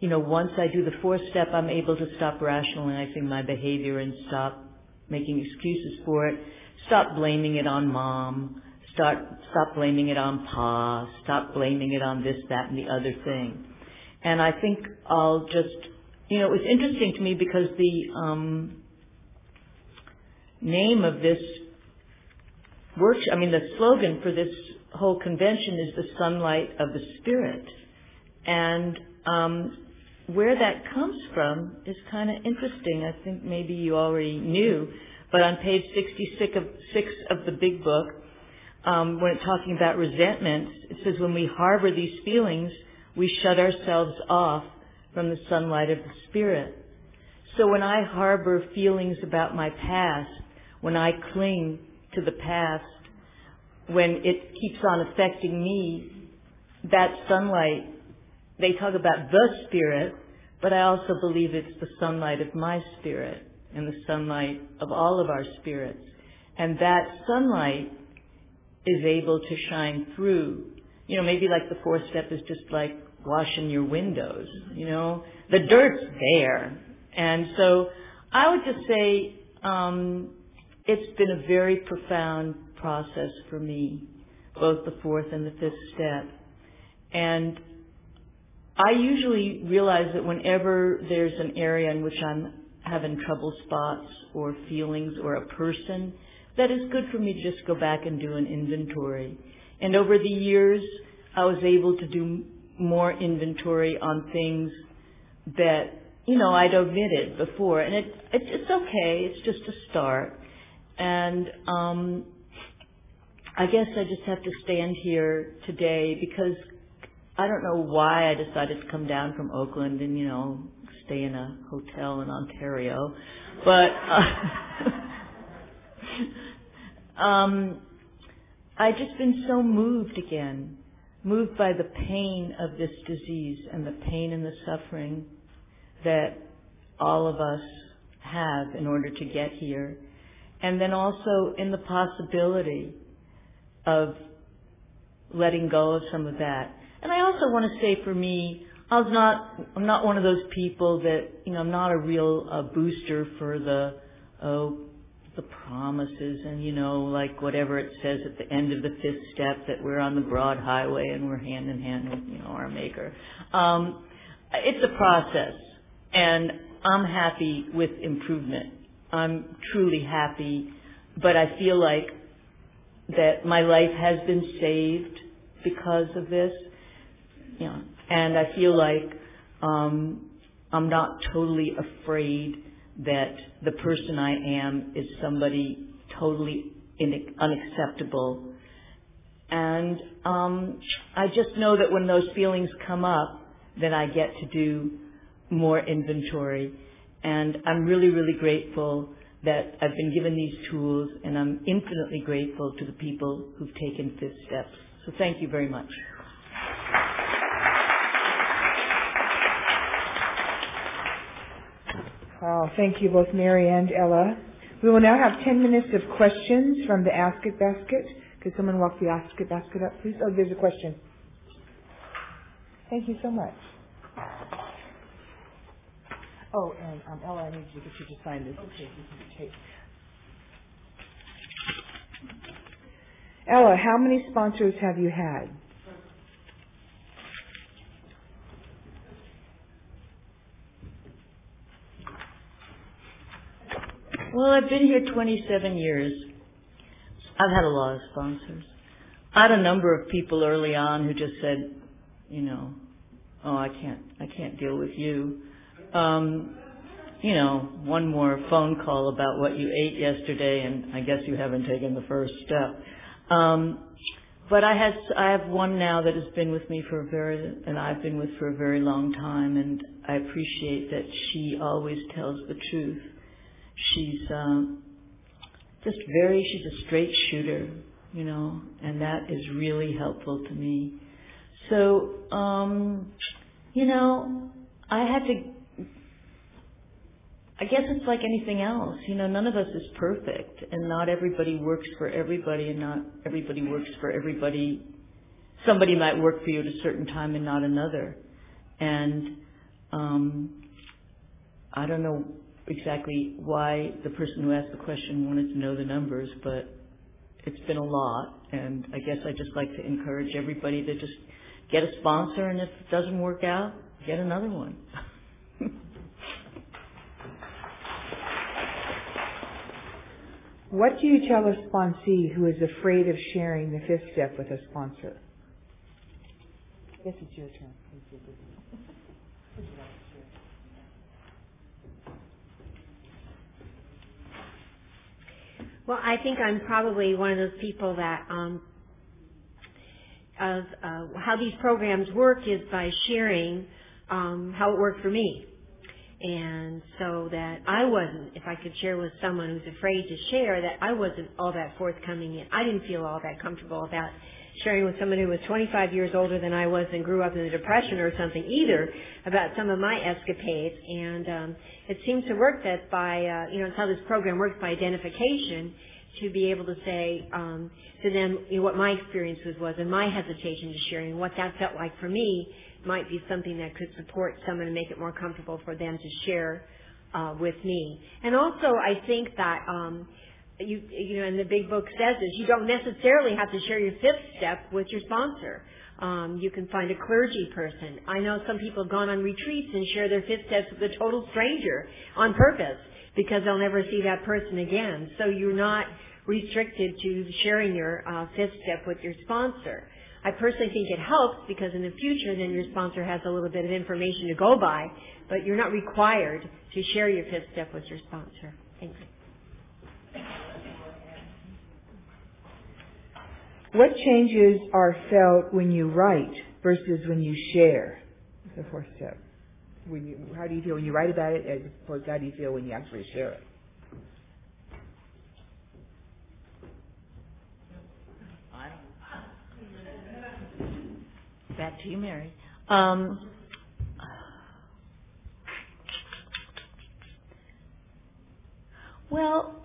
you know, once I do the fourth step, I'm able to stop rationalizing my behavior and stop making excuses for it, stop blaming it on mom, start, stop blaming it on pa, stop blaming it on this, that, and the other thing. And I think I'll just, you know, it was interesting to me because the um, name of this work, I mean, the slogan for this whole convention is the sunlight of the spirit. And um, where that comes from is kind of interesting. I think maybe you already knew, but on page 66 of, six of the big book, um, when it's talking about resentment, it says when we harbor these feelings, we shut ourselves off from the sunlight of the spirit. So when I harbor feelings about my past, when I cling to the past, when it keeps on affecting me, that sunlight, they talk about the spirit, but I also believe it's the sunlight of my spirit and the sunlight of all of our spirits. And that sunlight is able to shine through. You know, maybe like the fourth step is just like washing your windows, you know. The dirt's there. And so I would just say um, it's been a very profound process for me, both the fourth and the fifth step. And I usually realize that whenever there's an area in which I'm having trouble spots or feelings or a person, that is good for me to just go back and do an inventory. And over the years, I was able to do more inventory on things that, you know, I'd omitted before. And it, it it's okay. It's just a start. And um, I guess I just have to stand here today because I don't know why I decided to come down from Oakland and, you know, stay in a hotel in Ontario. But uh, um, I've just been so moved again, moved by the pain of this disease and the pain and the suffering that all of us have in order to get here. And then also in the possibility of letting go of some of that. And I also want to say for me, I was not, I'm not one of those people that, you know, I'm not a real uh, booster for the, oh, the promises and, you know, like whatever it says at the end of the fifth step that we're on the broad highway and we're hand in hand with, you know, our maker. Um, it's a process and I'm happy with improvement. I'm truly happy, but I feel like that my life has been saved because of this. You know, and I feel like um, I'm not totally afraid that the person I am is somebody totally in, unacceptable. And um, I just know that when those feelings come up, then I get to do more inventory. And I'm really, really grateful that I've been given these tools, and I'm infinitely grateful to the people who've taken fifth steps. So thank you very much. Oh, thank you both Mary and Ella. We will now have 10 minutes of questions from the Ask It basket. Could someone walk the Ask It basket up, please? Oh, there's a question. Thank you so much. Oh, and um, Ella, I need you to get you to sign this. Okay. Okay. Ella, how many sponsors have you had? Well, I've been here 27 years. I've had a lot of sponsors. I had a number of people early on who just said, you know, oh, I can't, I can't deal with you. Um, you know, one more phone call about what you ate yesterday, and I guess you haven't taken the first step. Um, but I had, I have one now that has been with me for a very, and I've been with for a very long time, and I appreciate that she always tells the truth. She's um, just very, she's a straight shooter, you know, and that is really helpful to me. So, um, you know, I had to I guess it's like anything else. You know, none of us is perfect, and not everybody works for everybody, and not everybody works for everybody. Somebody might work for you at a certain time and not another. And um, I don't know exactly why the person who asked the question wanted to know the numbers, but it's been a lot, and I guess I just like to encourage everybody to just get a sponsor, and if it doesn't work out, get another one. What do you tell a sponsee who is afraid of sharing the fifth step with a sponsor? I guess it's your turn. Well, I think I'm probably one of those people that um, of uh, how these programs work is by sharing um, how it worked for me. And so that I wasn't, if I could share with someone who's afraid to share, that I wasn't all that forthcoming and I didn't feel all that comfortable about sharing with someone who was 25 years older than I was and grew up in the Depression or something either about some of my escapades. And um, it seems to work that by, uh, you know, it's how this program works by identification to be able to say um, to them you know, what my experiences was and my hesitation to sharing, what that felt like for me, might be something that could support someone and make it more comfortable for them to share uh, with me. And also, I think that um, you you know, and the big book says this, you don't necessarily have to share your fifth step with your sponsor. Um, you can find a clergy person. I know some people have gone on retreats and share their fifth steps with a total stranger on purpose because they'll never see that person again. So you're not restricted to sharing your uh, fifth step with your sponsor. I personally think it helps because in the future then your sponsor has a little bit of information to go by, but you're not required to share your fifth step with your sponsor. Thank you. What changes are felt when you write versus when you share? The fourth step. When you, how do you feel when you write about it as opposed to how do you feel when you actually share it? Back to you, Mary. Um, well,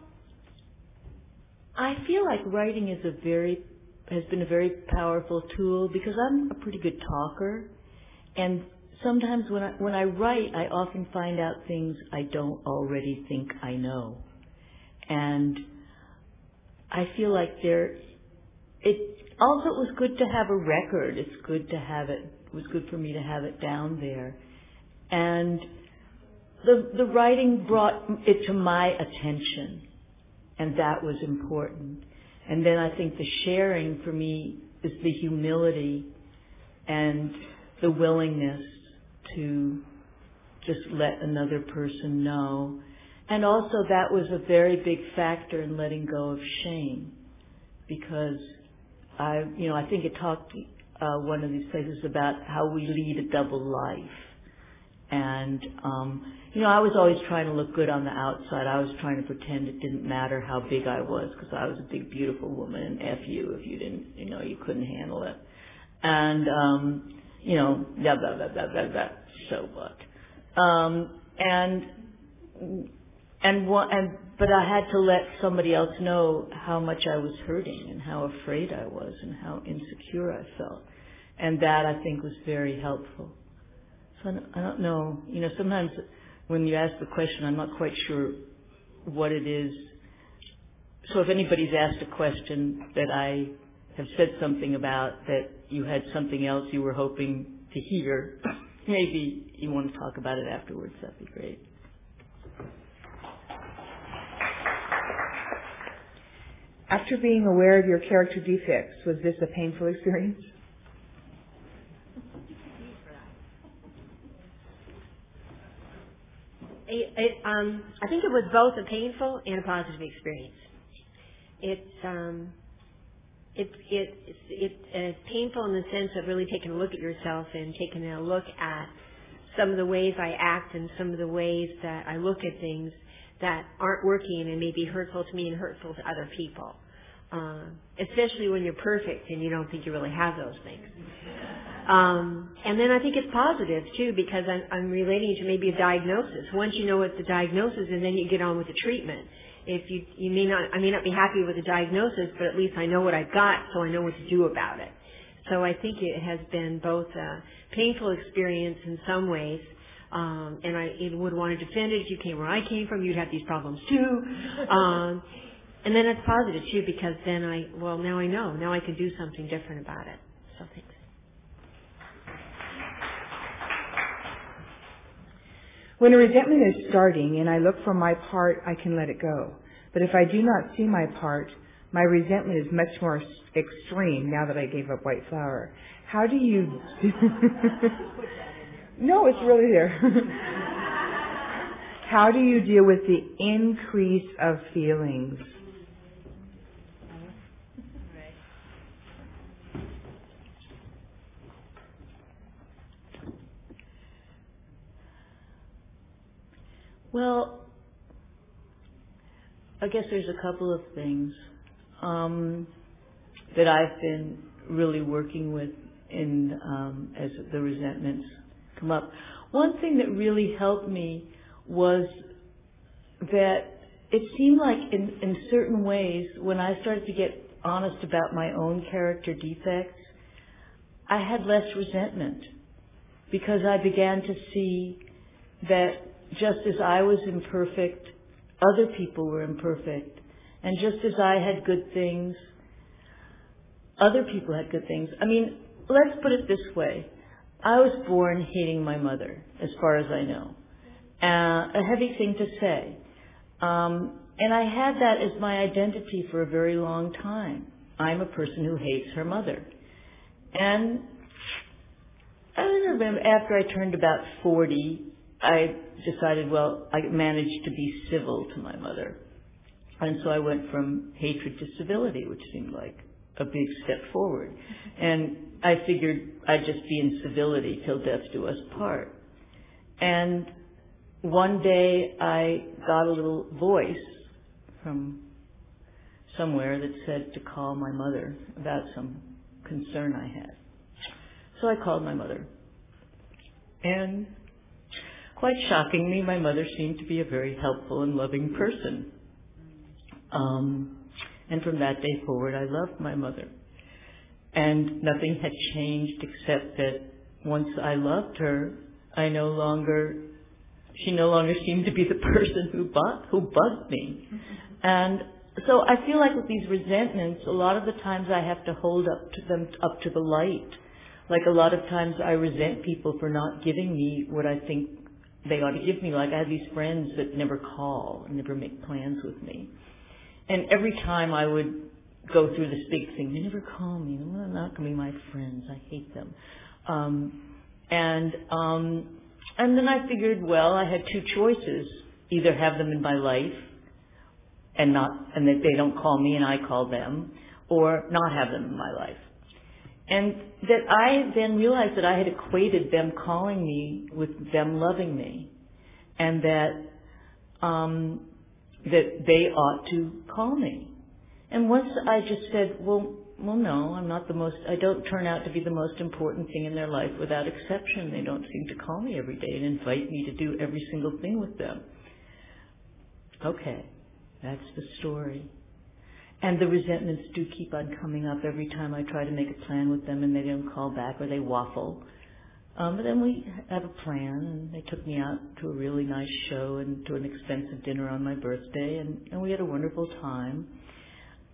I feel like writing is a very has been a very powerful tool because I'm a pretty good talker, and sometimes when I when I write, I often find out things I don't already think I know, and I feel like there it also, it was good to have a record. It's good to have it. It was good for me to have it down there, and the the writing brought it to my attention, and that was important. And then I think the sharing for me is the humility and the willingness to just let another person know. And also that was a very big factor in letting go of shame because I, you know, I think it talked uh, one of these places about how we lead a double life. And, um, you know, I was always trying to look good on the outside. I was trying to pretend it didn't matter how big I was because I was a big, beautiful woman and F you if you didn't, you know, you couldn't handle it. And, um, you know, blah, blah, blah, blah, blah, blah. So what? Um, and, and one, and but I had to let somebody else know how much I was hurting and how afraid I was and how insecure I felt. And that I think was very helpful. So I don't, know, you know, sometimes when you ask the question, I'm not quite sure what it is. So if anybody's asked a question that I have said something about that you had something else you were hoping to hear, maybe you want to talk about it afterwards, that'd be great. After being aware of your character defects, was this a painful experience? It, it, um, I think it was both a painful and a positive experience. It's um, it, it, it, it's painful in the sense of really taking a look at yourself and taking a look at some of the ways I act and some of the ways that I look at things that aren't working and may be hurtful to me and hurtful to other people. Uh, especially when you're perfect and you don't think you really have those things. Um, and then I think it's positive too because I'm, I'm relating to maybe a diagnosis. Once you know what the diagnosis is, and then you get on with the treatment. If you you may not I may not be happy with the diagnosis, but at least I know what I've got, so I know what to do about it. So I think it has been both a painful experience in some ways, um, and I would want to defend it. If you came where I came from, you'd have these problems too. Um, and then it's positive too because then I well now I know now I can do something different about it. So thanks. When a resentment is starting and I look for my part, I can let it go. But if I do not see my part, my resentment is much more extreme now that I gave up white flour. How do you? no, it's really there. How do you deal with the increase of feelings? Well, I guess there's a couple of things um, that I've been really working with in um, as the resentments come up. One thing that really helped me was that it seemed like in, in certain ways when I started to get honest about my own character defects, I had less resentment because I began to see that just as I was imperfect, other people were imperfect. And just as I had good things, other people had good things. I mean, let's put it this way. I was born hating my mother, as far as I know. Uh, a heavy thing to say. Um, and I had that as my identity for a very long time. I'm a person who hates her mother. And I remember after I turned about 40, I decided, well, I managed to be civil to my mother. And so I went from hatred to civility, which seemed like a big step forward. Mm-hmm. And I figured I'd just be in civility till death do us part. And one day I got a little voice from somewhere that said to call my mother about some concern I had. So I called my mother. And Quite shockingly, my mother seemed to be a very helpful and loving person. Um, and from that day forward, I loved my mother. And nothing had changed except that once I loved her, I no longer, she no longer seemed to be the person who, bu- who bugged me. And so I feel like with these resentments, a lot of the times I have to hold up to them up to the light. Like a lot of times I resent people for not giving me what I think they ought to give me. Like I have these friends that never call and never make plans with me. And every time I would go through this big thing, they never call me. They're not going to be my friends. I hate them. Um, and um, and then I figured, well, I had two choices: either have them in my life and not, and that they don't call me and I call them, or not have them in my life. And that I then realized that I had equated them calling me with them loving me. And that, um, that they ought to call me. And once I just said, well, well, no, I'm not the most, I don't turn out to be the most important thing in their life without exception. They don't seem to call me every day and invite me to do every single thing with them. Okay, that's the story. And the resentments do keep on coming up every time I try to make a plan with them and they don't call back or they waffle. Um, but then we have a plan and they took me out to a really nice show and to an expensive dinner on my birthday and, and we had a wonderful time.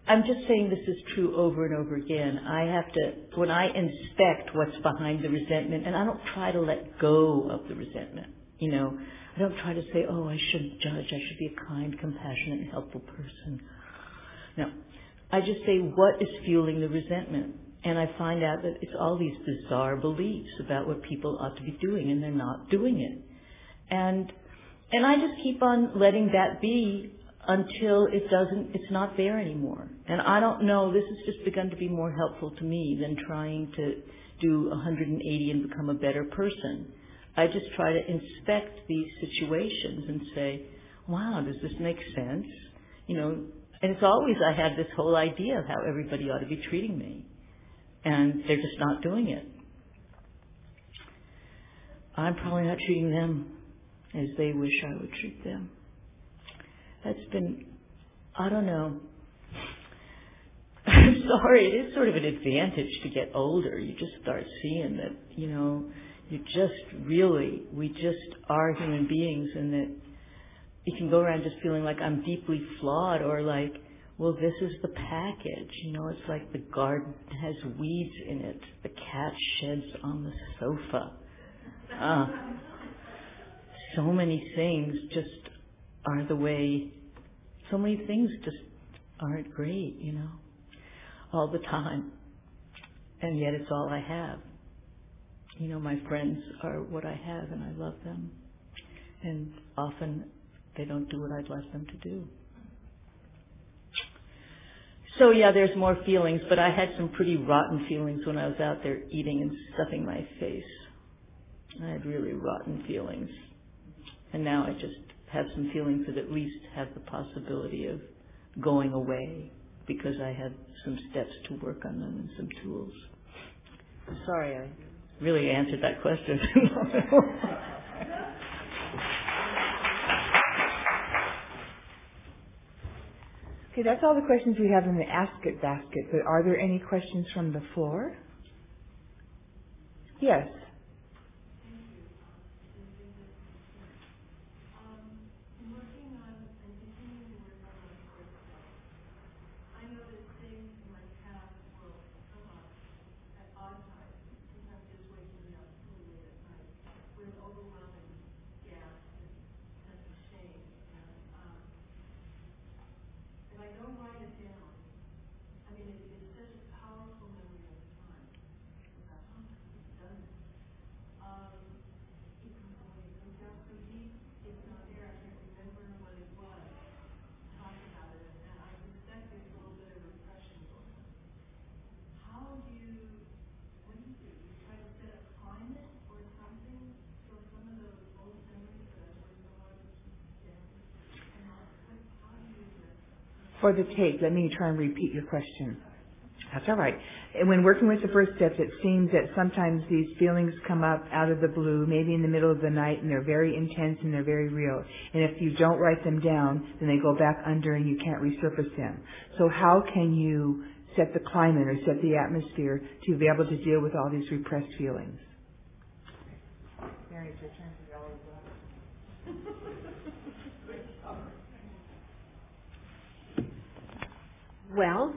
I'm just saying this is true over and over again. I have to, when I inspect what's behind the resentment, and I don't try to let go of the resentment, you know, I don't try to say, oh, I shouldn't judge, I should be a kind, compassionate, and helpful person. No. I just say, what is fueling the resentment? And I find out that it's all these bizarre beliefs about what people ought to be doing, and they're not doing it. And and I just keep on letting that be until it doesn't, it's not there anymore. And I don't know, this has just begun to be more helpful to me than trying to do 180 and become a better person. I just try to inspect these situations and say, wow, does this make sense? You know, and it's always I have this whole idea of how everybody ought to be treating me. And they're just not doing it. I'm probably not treating them as they wish I would treat them that's been, I don't know. I'm sorry, it is sort of an advantage to get older. You just start seeing that, you know, you just really, we just are human beings and that you can go around just feeling like I'm deeply flawed or like, well, this is the package. You know, it's like the garden has weeds in it. The cat sheds on the sofa. Uh, so many things just are the way so many things just aren't great, you know, all the time. And yet it's all I have. You know, my friends are what I have and I love them. And often they don't do what I'd like them to do. So yeah, there's more feelings, but I had some pretty rotten feelings when I was out there eating and stuffing my face. I had really rotten feelings. And now I just have some feelings that at least have the possibility of going away because I have some steps to work on them and some tools. Sorry, I really answered that question. okay, that's all the questions we have in the Ask It basket, but are there any questions from the floor? Yes. For the tape, let me try and repeat your question. That's all right. And when working with the first steps, it seems that sometimes these feelings come up out of the blue, maybe in the middle of the night, and they're very intense and they're very real. And if you don't write them down, then they go back under and you can't resurface them. So how can you set the climate or set the atmosphere to be able to deal with all these repressed feelings? Mary, it's your turn. Well,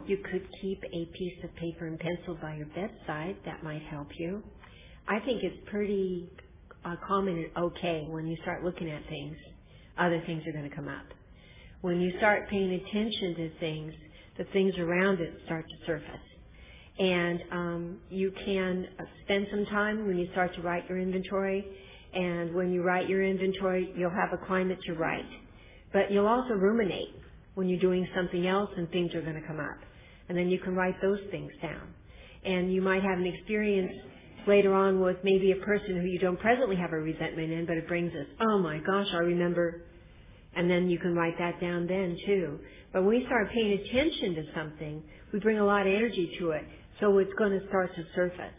you could keep a piece of paper and pencil by your bedside. That might help you. I think it's pretty uh, common and okay when you start looking at things, other things are going to come up. When you start paying attention to things, the things around it start to surface. And um, you can spend some time when you start to write your inventory. And when you write your inventory, you'll have a climate to write. But you'll also ruminate when you're doing something else and things are going to come up. And then you can write those things down. And you might have an experience later on with maybe a person who you don't presently have a resentment in, but it brings us, oh my gosh, I remember. And then you can write that down then too. But when we start paying attention to something, we bring a lot of energy to it. So it's going to start to surface.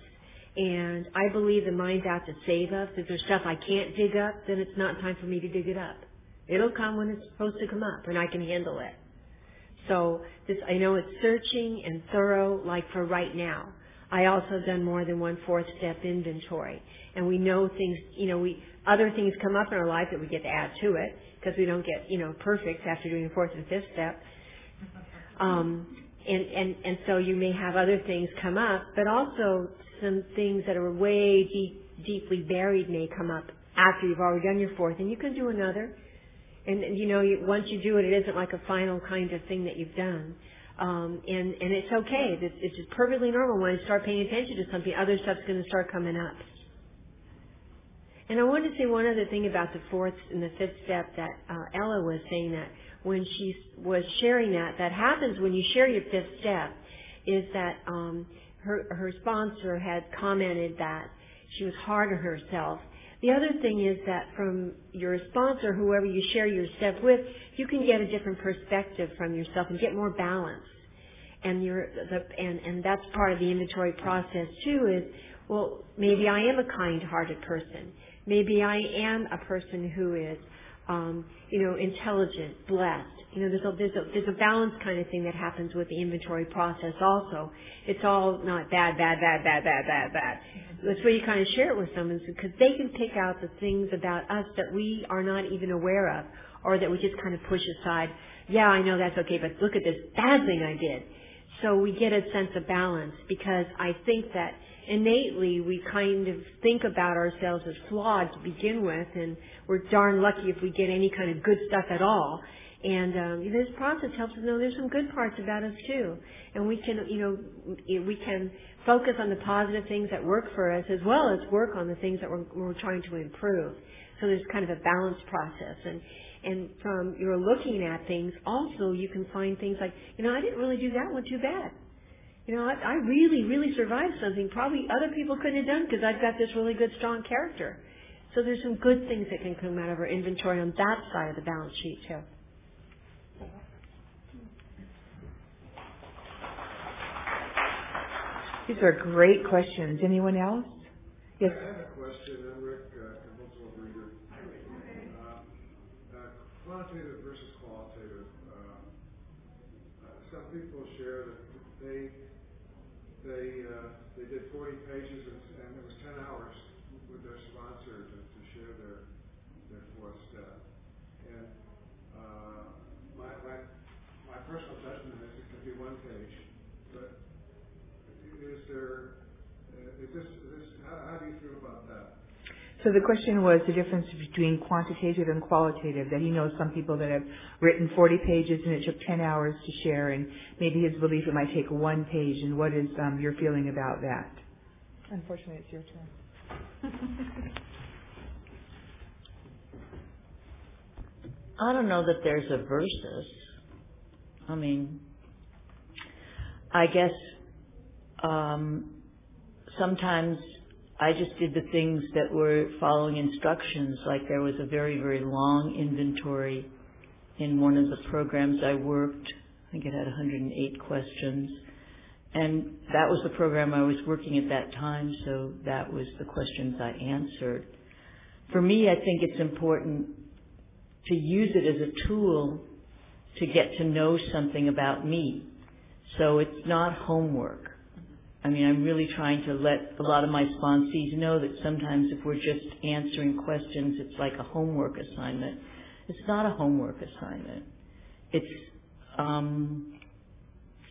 And I believe the mind's out to save us. If there's stuff I can't dig up, then it's not time for me to dig it up. It'll come when it's supposed to come up and I can handle it. So this, I know it's searching and thorough, like for right now. I also have done more than one fourth step inventory. And we know things, you know, we, other things come up in our life that we get to add to it because we don't get, you know, perfect after doing the fourth and fifth step. Um, and, and, and so you may have other things come up, but also some things that are way deep, deeply buried may come up after you've already done your fourth, and you can do another. And, you know, once you do it, it isn't like a final kind of thing that you've done. Um, and, and it's okay. It's, it's just perfectly normal when you start paying attention to something, other stuff's going to start coming up. And I wanted to say one other thing about the fourth and the fifth step that uh, Ella was saying that when she was sharing that, that happens when you share your fifth step, is that um, her her sponsor had commented that she was hard on herself. The other thing is that from your sponsor, whoever you share your step with, you can get a different perspective from yourself and get more balance. And you're the and and that's part of the inventory process too. Is well, maybe I am a kind-hearted person Maybe I am a person who is, um, you know, intelligent, blessed. You know, there's a, there's a, there's a balance kind of thing that happens with the inventory process also. It's all not bad, bad, bad, bad, bad, bad, bad. That's where you kind of share it with someone because they can pick out the things about us that we are not even aware of or that we just kind of push aside. Yeah, I know that's okay, but look at this bad thing I did. So we get a sense of balance because I think that innately we kind of think about ourselves as flawed to begin with, and we're darn lucky if we get any kind of good stuff at all. And um, this process helps us know there's some good parts about us too, and we can, you know, we can focus on the positive things that work for us as well as work on the things that we're, we're trying to improve. So there's kind of a balanced process, and and from your looking at things, also you can find things like, you know, I didn't really do that one too bad you know, I, I really, really survived something probably other people couldn't have done because I've got this really good, strong character. So there's some good things that can come out of our inventory on that side of the balance sheet too. These are great questions. Anyone else? Yes. I have a question. I'm Rick, uh, compulsive reader. Uh, uh, quantitative versus qualitative. Uh, uh, some people share that they they uh, they did 40 pages and, and it was 10 hours with their sponsor to, to share their their fourth step. And uh, my, my my personal judgment is it could be one page, but is there uh, is this, is this how, how do you feel about that? So the question was the difference between quantitative and qualitative, that he knows some people that have written 40 pages and it took 10 hours to share, and maybe his belief it might take one page, and what is um, your feeling about that? Unfortunately, it's your turn. I don't know that there's a versus. I mean, I guess um, sometimes I just did the things that were following instructions, like there was a very, very long inventory in one of the programs I worked. I think it had 108 questions. And that was the program I was working at that time, so that was the questions I answered. For me, I think it's important to use it as a tool to get to know something about me. So it's not homework. I mean, I'm really trying to let a lot of my sponsees know that sometimes if we're just answering questions, it's like a homework assignment. It's not a homework assignment. It's um,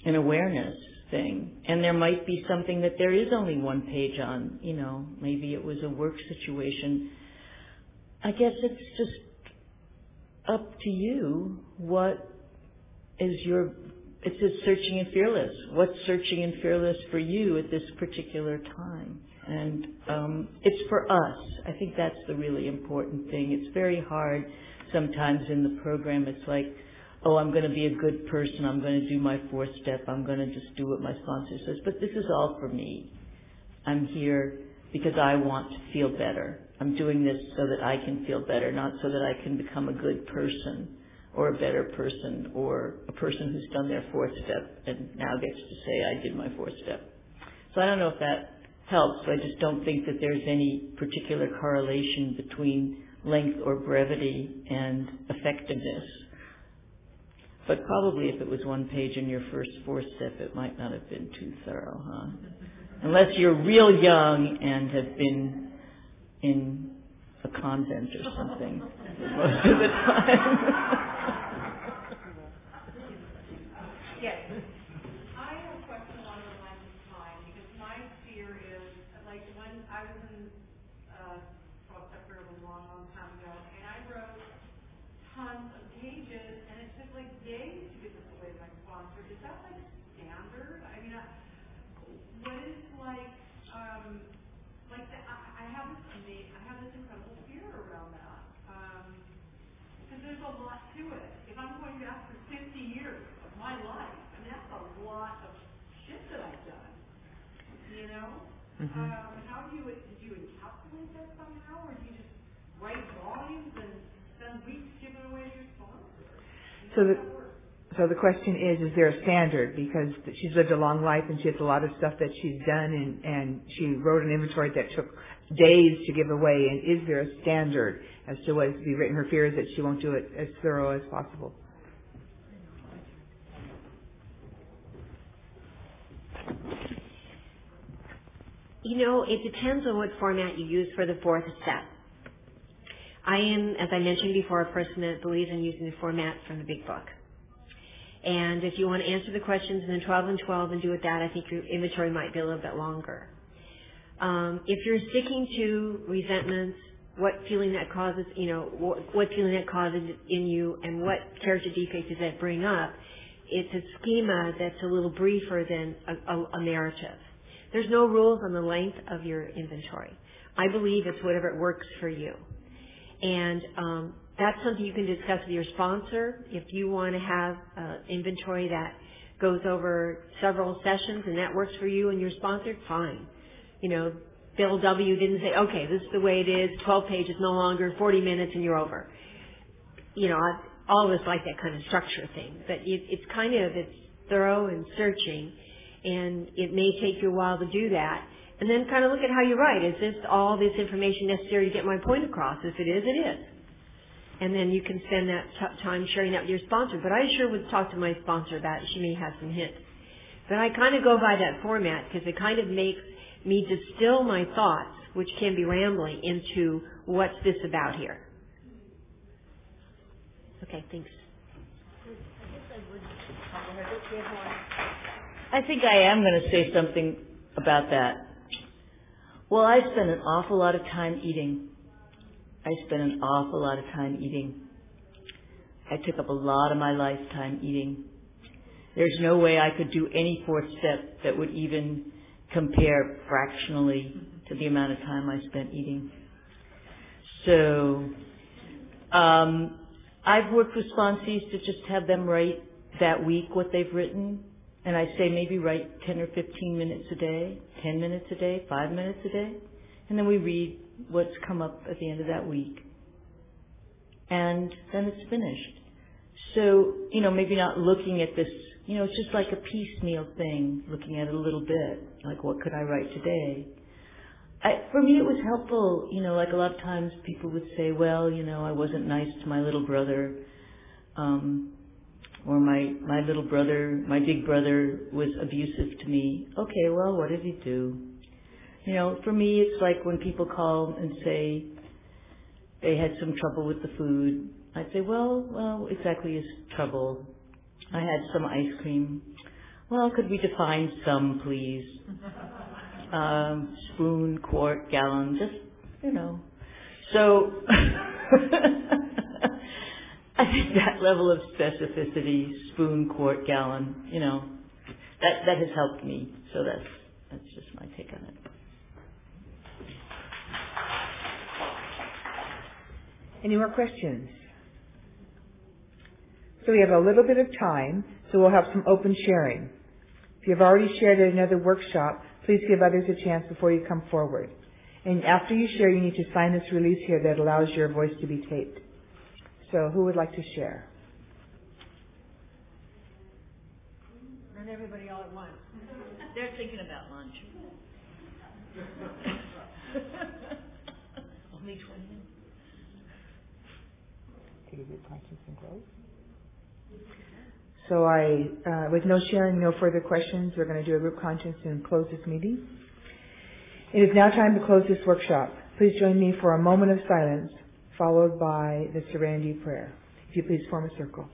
an awareness thing. And there might be something that there is only one page on. You know, maybe it was a work situation. I guess it's just up to you what is your it says searching and fearless. What's searching and fearless for you at this particular time? And um, it's for us. I think that's the really important thing. It's very hard sometimes in the program. It's like, oh, I'm going to be a good person. I'm going to do my fourth step. I'm going to just do what my sponsor says. But this is all for me. I'm here because I want to feel better. I'm doing this so that I can feel better, not so that I can become a good person or a better person or a person who's done their fourth step and now gets to say, I did my fourth step. So I don't know if that helps. I just don't think that there's any particular correlation between length or brevity and effectiveness. But probably if it was one page in your first fourth step, it might not have been too thorough, huh? Unless you're real young and have been in a convent or something most of the time. Mm-hmm. Um, how do you, did you encapsulate that somehow, or do you just write volumes and spend weeks giving away your sponsor? So the, so the question is, is there a standard? Because she's lived a long life and she has a lot of stuff that she's done and, and she wrote an inventory that took days to give away. And is there a standard as to what is to be written? Her fear is that she won't do it as thorough as possible. You know, it depends on what format you use for the fourth step. I am, as I mentioned before, a person that believes in using the format from the big book. And if you want to answer the questions in the 12 and 12 and do it that, I think your inventory might be a little bit longer. Um, if you're sticking to resentments, what feeling that causes, you know, what, what feeling that causes in you and what character defect does that bring up, it's a schema that's a little briefer than a, a, a narrative. There's no rules on the length of your inventory. I believe it's whatever it works for you. And um, that's something you can discuss with your sponsor. If you want to have uh, inventory that goes over several sessions and that works for you and your sponsor, fine. You know, Bill W. didn't say, okay, this is the way it is, 12 pages no longer, 40 minutes and you're over. You know, I always like that kind of structure thing. But it, it's kind of, it's thorough and searching and it may take you a while to do that. And then kind of look at how you write. Is this all this information necessary to get my point across? If it is, it is. And then you can spend that t- time sharing that with your sponsor. But I sure would talk to my sponsor about it. She may have some hints. But I kind of go by that format because it kind of makes me distill my thoughts, which can be rambling, into what's this about here. Okay, thanks. I think I am going to say something about that. Well, I spend an awful lot of time eating. I spend an awful lot of time eating. I took up a lot of my lifetime eating. There's no way I could do any fourth step that would even compare fractionally to the amount of time I spent eating. So, um, I've worked with sponsees to just have them write that week what they've written and I say maybe write 10 or 15 minutes a day, 10 minutes a day, 5 minutes a day. And then we read what's come up at the end of that week. And then it's finished. So, you know, maybe not looking at this, you know, it's just like a piecemeal thing, looking at it a little bit, like what could I write today? I, for me, it was helpful, you know, like a lot of times people would say, well, you know, I wasn't nice to my little brother. Um, or my my little brother, my big brother was abusive to me. Okay, well, what did he do? You know, for me, it's like when people call and say they had some trouble with the food. I'd say, well, well, exactly is trouble. I had some ice cream. Well, could we define some, please? Um, spoon, quart, gallon, just, you know. So, I think that level of specificity, spoon, quart, gallon, you know, that that has helped me. So that's that's just my take on it. Any more questions? So we have a little bit of time, so we'll have some open sharing. If you've already shared at another workshop, please give others a chance before you come forward. And after you share, you need to sign this release here that allows your voice to be taped. So who would like to share? Not everybody all at once. They're thinking about lunch. Only 20 minutes. Give you practice and growth. So I, uh, with no sharing, no further questions, we're going to do a group conscience and close this meeting. It is now time to close this workshop. Please join me for a moment of silence followed by the Serenity Prayer. If you please form a circle.